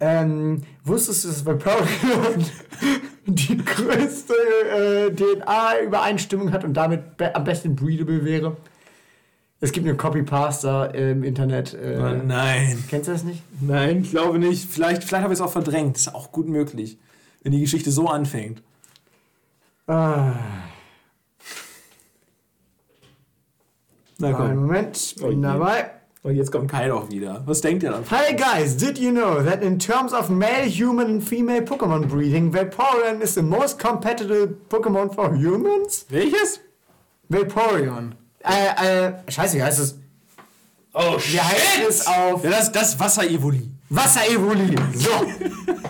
Ähm, wusstest du, dass Vaporeon <laughs> die größte äh, DNA-Übereinstimmung hat und damit be am besten breedable wäre? Es gibt eine Copy-Paster im Internet. Äh, oh nein. Kennst du das nicht? Nein, ich glaube nicht. Vielleicht, vielleicht habe ich es auch verdrängt. Das ist auch gut möglich, wenn die Geschichte so anfängt. Ah. Na komm. Einen Moment, bin oh dabei. Und jetzt kommt Kai auch wieder. Was denkt ihr dann? Hi guys, did you know that in terms of male, human and female Pokémon breeding, Vaporeon is the most competitive Pokémon for humans? Welches? Vaporeon. Äh, äh, scheiße, wie heißt es? Oh, shit! Wie heißt es auf? Ja, das, das Wasser-Evoli. Wasser-Evoli. So. <laughs>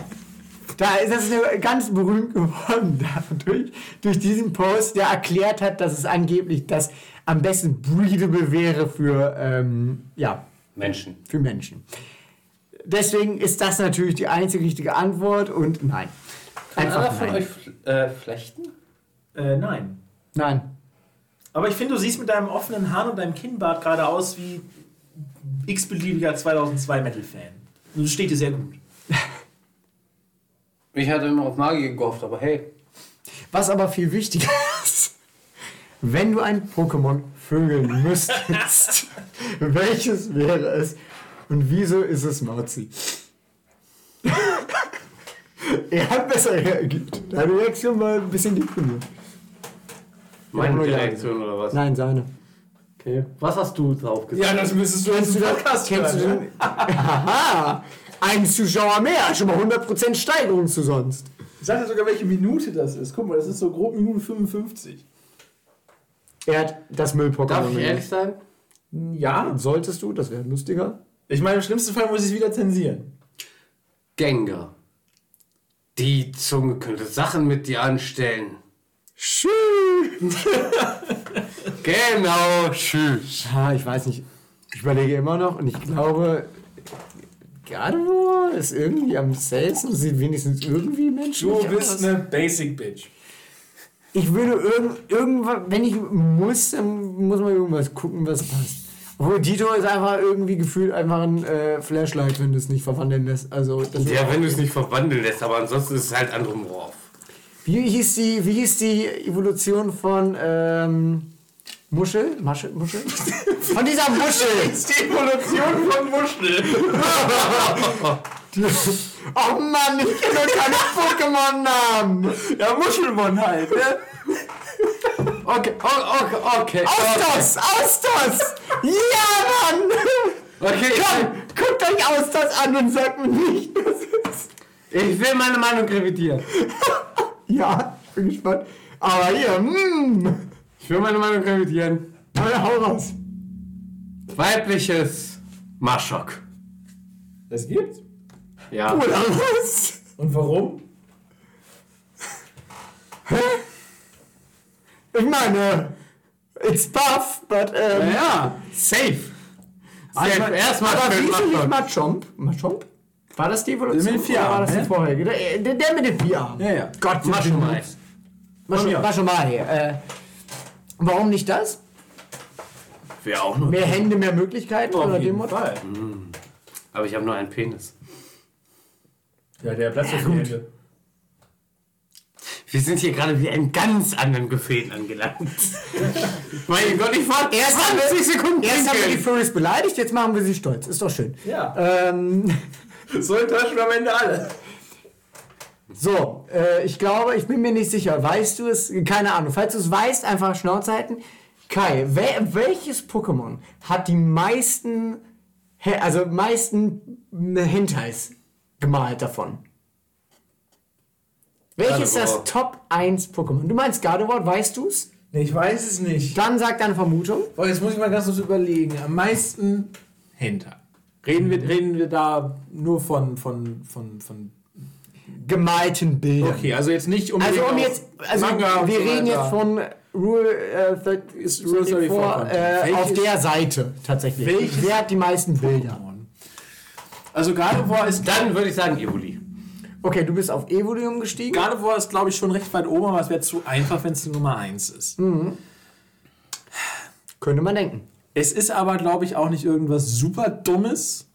Da ist das ganz berühmt geworden durch, durch diesen Post, der erklärt hat, dass es angeblich das am besten breedable wäre für ähm, ja, Menschen. Für Menschen. Deswegen ist das natürlich die einzige richtige Antwort und nein. Kann Einfach einer von nein. euch äh, flechten? Äh, nein. Nein. Aber ich finde, du siehst mit deinem offenen Hahn und deinem Kinnbart gerade aus wie x-beliebiger 2002 Metal-Fan. Und das steht dir sehr gut. <laughs> Ich hatte immer auf Magie gehofft, aber hey. Was aber viel wichtiger <laughs> ist, wenn du ein Pokémon vögeln müsstest, <laughs> welches wäre es und wieso ist es Mauzi? er hat besser reagiert. Deine Reaktion war ein bisschen deprimierend. Meine Reaktion oder was? Nein, seine. Okay. Was hast du drauf gesagt? Ja, das müsstest du jetzt im Podcast kennst du den? Haha! Ein Zuschauer mehr, schon mal 100% Steigerung zu sonst. Ich sag dir sogar, welche Minute das ist. Guck mal, das ist so grob Minute 55. Er hat das Müllpokémon. Darf ich ehrlich sein? Ja, solltest du, das wäre lustiger. Ich meine, im schlimmsten Fall muss ich es wieder zensieren. Gengar. Die Zunge könnte Sachen mit dir anstellen. Tschüss. <laughs> genau, tschüss. Ich weiß nicht. Ich überlege immer noch und ich glaube, Gardevoir ist irgendwie am seltensten, sieht wenigstens irgendwie Menschen. Du bist eine Basic Bitch. Ich würde irgend, irgendwann, wenn ich muss, dann muss man irgendwas gucken, was passt. Obwohl Dito ist einfach irgendwie gefühlt einfach ein äh, Flashlight, wenn du es nicht verwandeln lässt. Also, ja, wenn du es nicht verwandeln lässt, aber ansonsten ist es halt Andromorph. Wie hieß die, wie hieß die Evolution von ähm, Muschel? Muschel? Muschel? <laughs> Von dieser Muschel! die Evolution von Muschel! <laughs> oh Mann, ich kenne keine Pokémon-Namen! Ja, Muschelmon halt, ne? Okay, okay, okay. Austos! Austos! Ja, Mann! Okay, komm, guckt euch Austos an und sagt mir nicht, was ist. Ich will meine Meinung revidieren. <laughs> ja, ich bin gespannt. Aber hier, mh. Ich will meine Meinung revidieren. Aber hau raus. Weibliches Maschok. Das gibt's? Ja. Oder was? Und warum? Hä? Ich meine, it's buff, but ähm, ja, safe. Also, erstmal nicht Machomp? Machomp? War das die Evolution? Der mit vier Armen, war das die vorherige? Der, der, der mit den vier Armen. Ja, ja. Gott, mach schon mal. Mach schon, mach schon mal hier. Äh, warum nicht das? Wäre auch nur. Mehr Hände, mehr Möglichkeiten Auf oder dem? Fall. Aber ich habe nur einen Penis. Ja, der Platz für Hände. Wir sind hier gerade wie ein ganz anderen Gefäß angelangt. <laughs> mein Gott, ich war Erst haben wir, Sekunden erst haben wir die Furries beleidigt, jetzt machen wir sie stolz. Ist doch schön. Ja. Ähm, so enttäuschen wir am Ende alle. so, äh, ich glaube, ich bin mir nicht sicher. Weißt du es? Keine Ahnung. Falls du es weißt, einfach Schnauze halten. Kai, wel welches Pokémon hat die meisten, also meisten Hentais gemalt davon? Welches ist das Top 1 Pokémon? Du meinst Gardevoir, weißt du es? Nee, ich weiß es nicht. Dann sag deine Vermutung. Oh, jetzt muss ich mal ganz kurz überlegen. Am meisten Hentai. Reden wir, reden wir da nur von, von, von, von gemalten Bildern. Okay, also jetzt nicht um Also um jetzt, also Manga wir reden jetzt von Rule, äh, 30, ist Rule 34, 34 äh, auf der Seite tatsächlich. Welches Wer hat die meisten Bilder? Also Gardevoir ist Dann würde ich sagen Evoli. Okay, du bist auf Evoli umgestiegen. Gardevoir ist glaube ich schon recht weit oben, aber es wäre zu einfach, wenn es die Nummer 1 ist. Mhm. Könnte man denken. Es ist aber, glaube ich, auch nicht irgendwas super Dummes.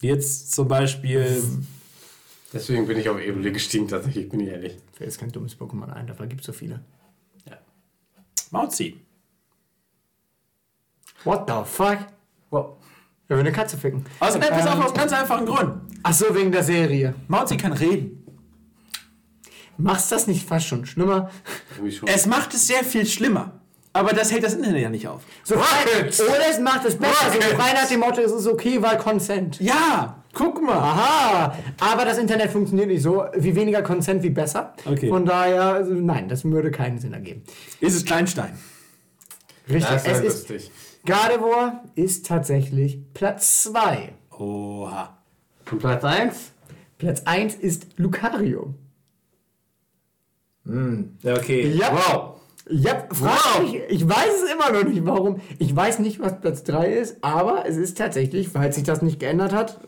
Jetzt zum Beispiel. Deswegen bin ich auf Evoli gestiegen, tatsächlich, bin ich ehrlich. Fällt jetzt kein dummes Pokémon ein, dafür gibt es so viele. Ja. Mauzi. What the fuck? Wow. Er will eine Katze ficken. Also, nein, pass auf, Ähm, aus ganz einfachen Grund. Ach so, wegen der Serie. Mauzi kann reden. Machst das nicht fast schon schlimmer? Schon. Es macht es sehr viel schlimmer. Aber das hält das Internet ja nicht auf. So Rockets! Oder es macht es besser. So frei nach dem Motto, es ist okay, weil Consent. Ja, guck mal. Aha, aber das Internet funktioniert nicht so. Wie weniger Consent, wie besser. Okay. Von daher, also nein, das würde keinen Sinn ergeben. Ist es Kleinstein? Richtig, Das es ist lustig. Gardevoir ist tatsächlich Platz 2. Oha. Und Platz 1? Platz 1 ist Lucario. Ja, okay. Ja. Wow. Ja, frag mich, ich weiß es immer noch nicht, warum. Ich weiß nicht, was Platz 3 ist, aber es ist tatsächlich, falls sich das nicht geändert hat,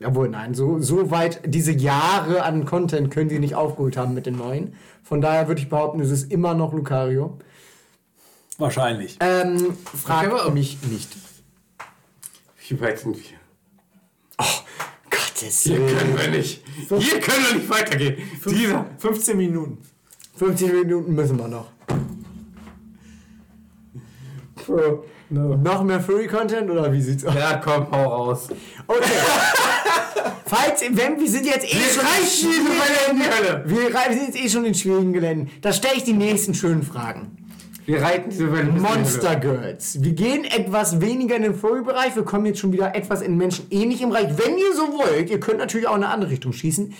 Jawohl, nein, so, so weit, diese Jahre an Content können sie nicht aufgeholt haben mit den neuen. Von daher würde ich behaupten, es ist immer noch Lucario. Wahrscheinlich. Ähm, frag Okay, aber- mich nicht. Wie weit sind wir? Gottes Hier Willen. können wir nicht. Hier können wir nicht weitergehen. Dieser. 15 Minuten. 15 Minuten müssen wir noch. So, Noch mehr Furry-Content oder wie sieht's aus? Ja, komm, hau raus. Okay. <laughs> Falls, wenn, wir sind jetzt eh Wir schon reichen Welle in die Hölle. wir, sind jetzt eh schon in schwierigen Geländen. Da stelle ich die nächsten schönen Fragen. Wir reiten diese Welle in Monster. Girls. Wir gehen etwas weniger in den Furry-Bereich. Wir kommen jetzt schon wieder etwas in menschenähnlichem Bereich. Wenn ihr so wollt, ihr könnt natürlich auch in eine andere Richtung schießen.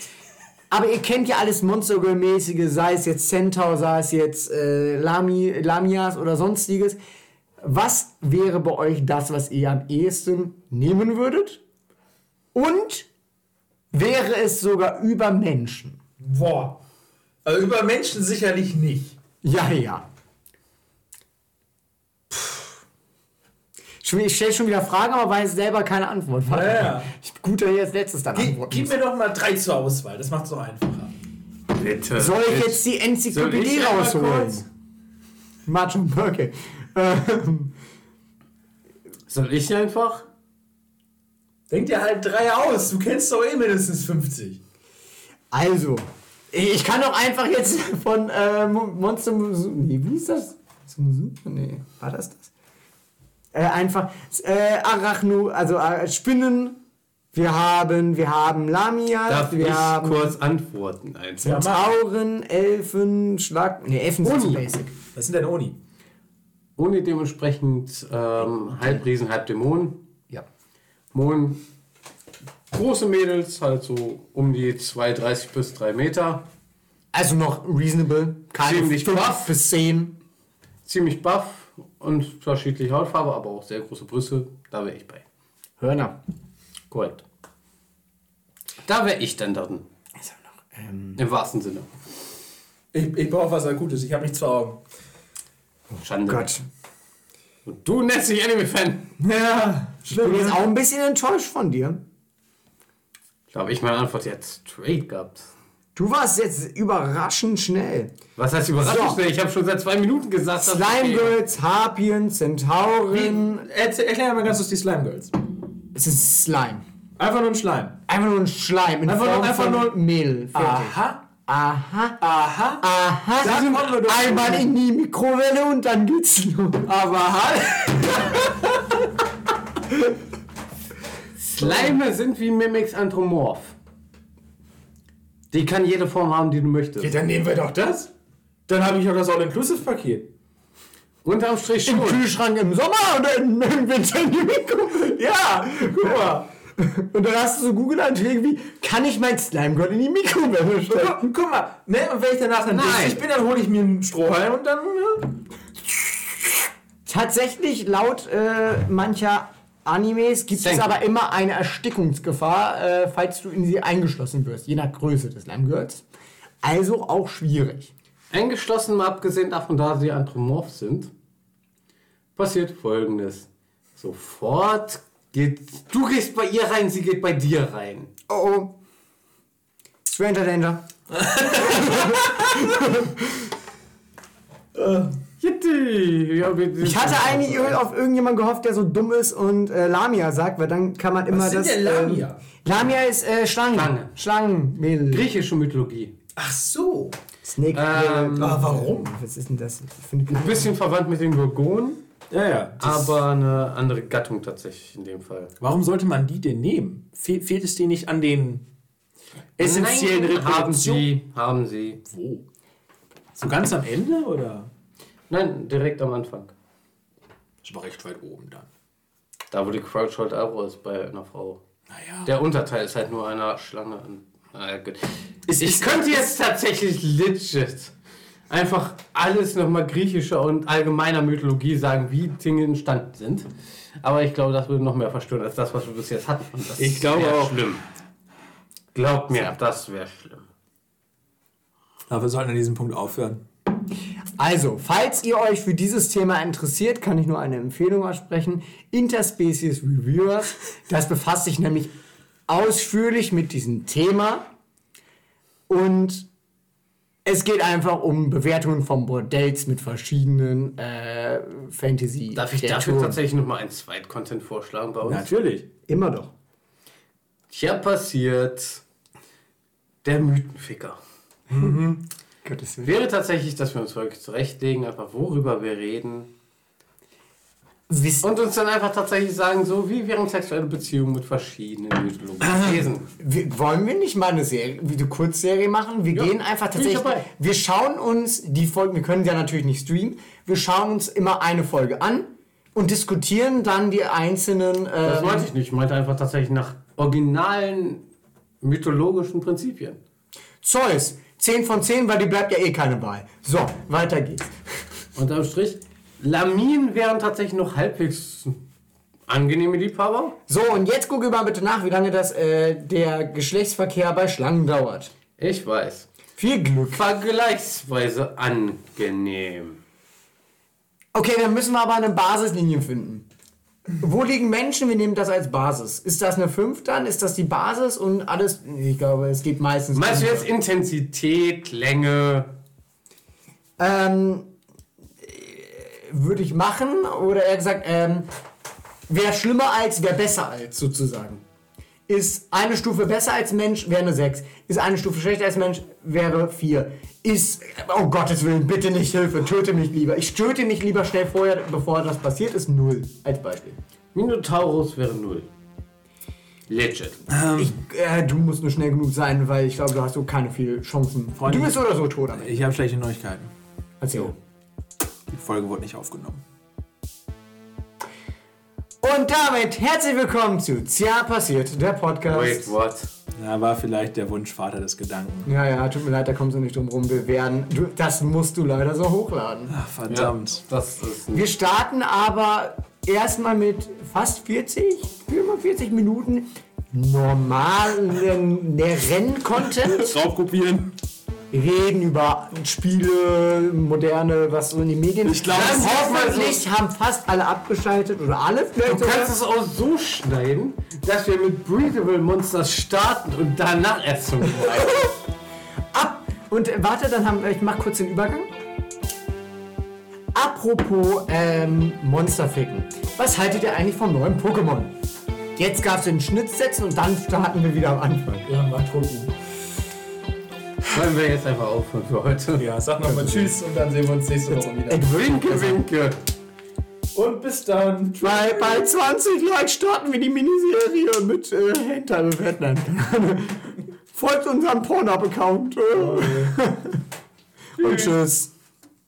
Aber ihr kennt ja alles Monster Girl-mäßige, sei es jetzt Centaur, sei es jetzt äh, Lami, Lamias oder sonstiges. Was wäre bei euch das, was ihr am ehesten nehmen würdet? Und wäre es sogar über Menschen? Boah. Also über Menschen sicherlich nicht. Ja, ja. Ich stelle schon wieder Fragen, aber weiß selber keine Antwort. Ja, ja. Ich gut, dass ich als letztes dann Gib, antworten gib mir doch mal drei zur Auswahl. Das macht es doch einfacher. Bitte. Soll ich jetzt die Enzyklopädie rausholen? Macho, okay. Ähm, Soll ich einfach? Denk dir halt drei aus. Du kennst doch eh mindestens 50. Also, ich kann doch einfach jetzt von äh, Monster. Nee, wie ist das? Nee, war das das? Äh, einfach äh, Arachno, also äh, Spinnen. Wir haben, wir haben Lamia. Darf wir ich haben kurz antworten? Einfach. Tauren, Elfen, Schlag. Nee, Elfen sind zu basic. Was sind denn Oni? Oni dementsprechend ähm, halb Riesen, halb Dämon. Ja. Mohn. Große Mädels, halt so um die 2,30 bis 3 Meter. Also noch reasonable. Keine Ziemlich fünf buff. bis 10. Ziemlich buff und unterschiedliche Hautfarbe, aber auch sehr große Brüste. Da wäre ich bei. Hörner. Korrekt. Da wäre ich dann drin. Also noch, ähm, Im wahrsten Sinne. Ich, ich brauche was Akutes. Ich habe nichts vor Augen. Schande. Gott. Und du nennst dich Anime-Fan. Ja, Ich bin jetzt auch ein bisschen enttäuscht von dir. Da habe ich meine Antwort jetzt straight gehabt. Du warst jetzt überraschend schnell. Was heißt überraschend? So. Ich habe schon seit zwei Minuten gesagt, dass Slime Girls, Harpien, Zentauren. Erzähl, erklär mal ganz kurz die Slime Girls. Es ist Slime. Einfach nur ein Schleim. Einfach nur ein Schleim in Einfach nur- Form einfach von nur- Mehl. Fertig. Aha. Aha. Aha. Aha. Da kommen wir doch Einmal schon. in die Mikrowelle und dann geht's los. Aber halt. Slime sind wie Mimics Anthropomorph. Die kann jede Form haben, die du möchtest. Ja, dann nehmen wir doch das. Dann habe ich auch das All-Inclusive-Paket. Unterm Strich Im schon. Kühlschrank im Sommer oder im im Winter in die Mikrowelle. Ja, guck mal. Und dann hast du so Google-Anträge wie, kann ich mein Slime Girl in die Mikrowelle stecken? Guck, mal. Ne? Und wenn ich danach dann Nein. durstig bin, dann hole ich mir einen Strohhalm und dann. Ja. Tatsächlich, laut äh, mancher Animes gibt es Senken. aber immer eine Erstickungsgefahr, äh, falls du in sie eingeschlossen wirst, je nach Größe des Slime Girls. Also auch schwierig. Eingeschlossen, mal abgesehen davon, da sie anthropomorph sind, passiert folgendes. Sofort geht. Du gehst bei ihr rein, sie geht bei dir rein. Oh oh. Stranger Danger. <laughs> Wir- Ich hatte eigentlich auf irgendjemanden gehofft, der so dumm ist und äh, Lamia sagt, weil dann kann man immer sind das. denn Lamia? Ähm, Lamia ist äh, Schlangen. Schlange. Schlangenmädel. Griechische Mythologie. Ach so. Snake. Ähm, äh, warum? Was ist denn das? Ein bisschen verwandt mit den Gorgonen, Ja, ja. Aber eine andere Gattung tatsächlich in dem Fall. Warum sollte man die denn nehmen? Fe fehlt es dir nicht an den essentiellen Nein, haben sie, haben sie. Wo? So ganz am Ende oder? Nein, direkt am Anfang. Das war recht weit oben dann. Da, wo die Crouchhold Arrow ist bei einer Frau. Naja. Der Unterteil ist halt nur einer Schlange. Ich könnte jetzt tatsächlich legit einfach alles nochmal griechischer und allgemeiner Mythologie sagen, wie Dinge entstanden sind. Aber ich glaube, das würde noch mehr verstören als das, was wir bis jetzt hatten. Ich glaube auch. schlimm. Glaubt mir, das wäre schlimm. Aber wir sollten an diesem Punkt aufhören. Also, falls ihr euch für dieses Thema interessiert, kann ich nur eine Empfehlung aussprechen. Interspecies Reviewers. Das befasst sich nämlich ausführlich mit diesem Thema. Und es geht einfach um Bewertungen von Bordells mit verschiedenen äh, fantasy Darf ich dafür tatsächlich nochmal einen Zweit-Content vorschlagen bei uns? Natürlich. Immer doch. Hier passiert der Mythenficker. Gottes Willen. Wäre tatsächlich, dass wir uns wirklich zurechtlegen, einfach worüber wir reden. Wisst, Und uns dann einfach tatsächlich sagen, so wie wären sexuelle Beziehungen mit verschiedenen mythologischen Wesen. wir, wollen wir nicht mal eine Serie, wie eine Kurzserie machen? Wir gehen einfach tatsächlich. Wir schauen uns die Folgen, wir können ja natürlich nicht streamen, wir schauen uns immer eine Folge an und diskutieren dann die einzelnen. Das ähm, meinte ich nicht. Ich meinte einfach tatsächlich nach originalen mythologischen Prinzipien. Zeus, 10 von 10, weil die bleibt ja eh keine Wahl. So, weiter geht's. Unterm Strich, Laminen wären tatsächlich noch halbwegs angenehme Liebhaber. So, und jetzt gucke mal bitte nach, wie lange das äh, der Geschlechtsverkehr bei Schlangen dauert. Ich weiß. Viel Glück. Vergleichsweise angenehm. Okay, dann müssen wir aber eine Basislinie finden. Wo liegen Menschen? Wir nehmen das als Basis. Ist das eine 5 dann? Ist das die Basis und alles? Ich glaube, es geht meistens. Meinst du jetzt Intensität, Länge? Ähm, äh, würde ich machen oder eher gesagt, ähm, Wäre schlimmer als, wäre besser als sozusagen. Ist eine Stufe besser als Mensch, wäre eine 6. Ist eine Stufe schlechter als Mensch, wäre 4. Ist, oh Gottes Willen, bitte nicht Hilfe, töte mich lieber. Ich töte mich lieber schnell vorher, bevor das passiert, ist 0 als Beispiel. Minotaurus wäre 0. Legit. Ähm, ich, äh, du musst nur schnell genug sein, weil ich glaube, du hast so keine viele Chancen. Freunde, du bist oder so tot. Ich habe schlechte Neuigkeiten. Erzähl. Die Folge wurde nicht aufgenommen. Und damit herzlich willkommen zu Tja passiert, der Podcast. Wait, what? Ja, war vielleicht der Wunschvater des Gedanken. Ja, ja, tut mir leid, da kommst du nicht drum rum. Wir werden, du, das musst du leider so hochladen. Ach, verdammt. Ja, das ist Wir starten aber erstmal mit fast 40, 45 Minuten normalen Rennen-Content. Draufkopieren <laughs> reden über Spiele, moderne, was so in den Medien. Ich glaube, hoffentlich haben fast alle abgeschaltet oder alle vielleicht. Du kannst es auch so schneiden, dass wir mit Breathable Monsters starten und danach erst zum <laughs> Ab! Und äh, warte, dann haben ich mach kurz den Übergang. Apropos ähm, Monsterficken. Was haltet ihr eigentlich vom neuen Pokémon? Jetzt gab es den Schnitt setzen und dann starten wir wieder am Anfang. Ja, mal gucken. Wollen wir jetzt einfach aufhören für heute? Ja, sag nochmal Tschüss und dann sehen wir uns nächste Woche wieder. Ich winke, winke. Und bis dann. Bei, bei 20 Likes starten wir die Miniserie mit äh, Hentai bewerten. <laughs> Folgt unserem Pornhub-Account. Oh, <laughs> und tschüss.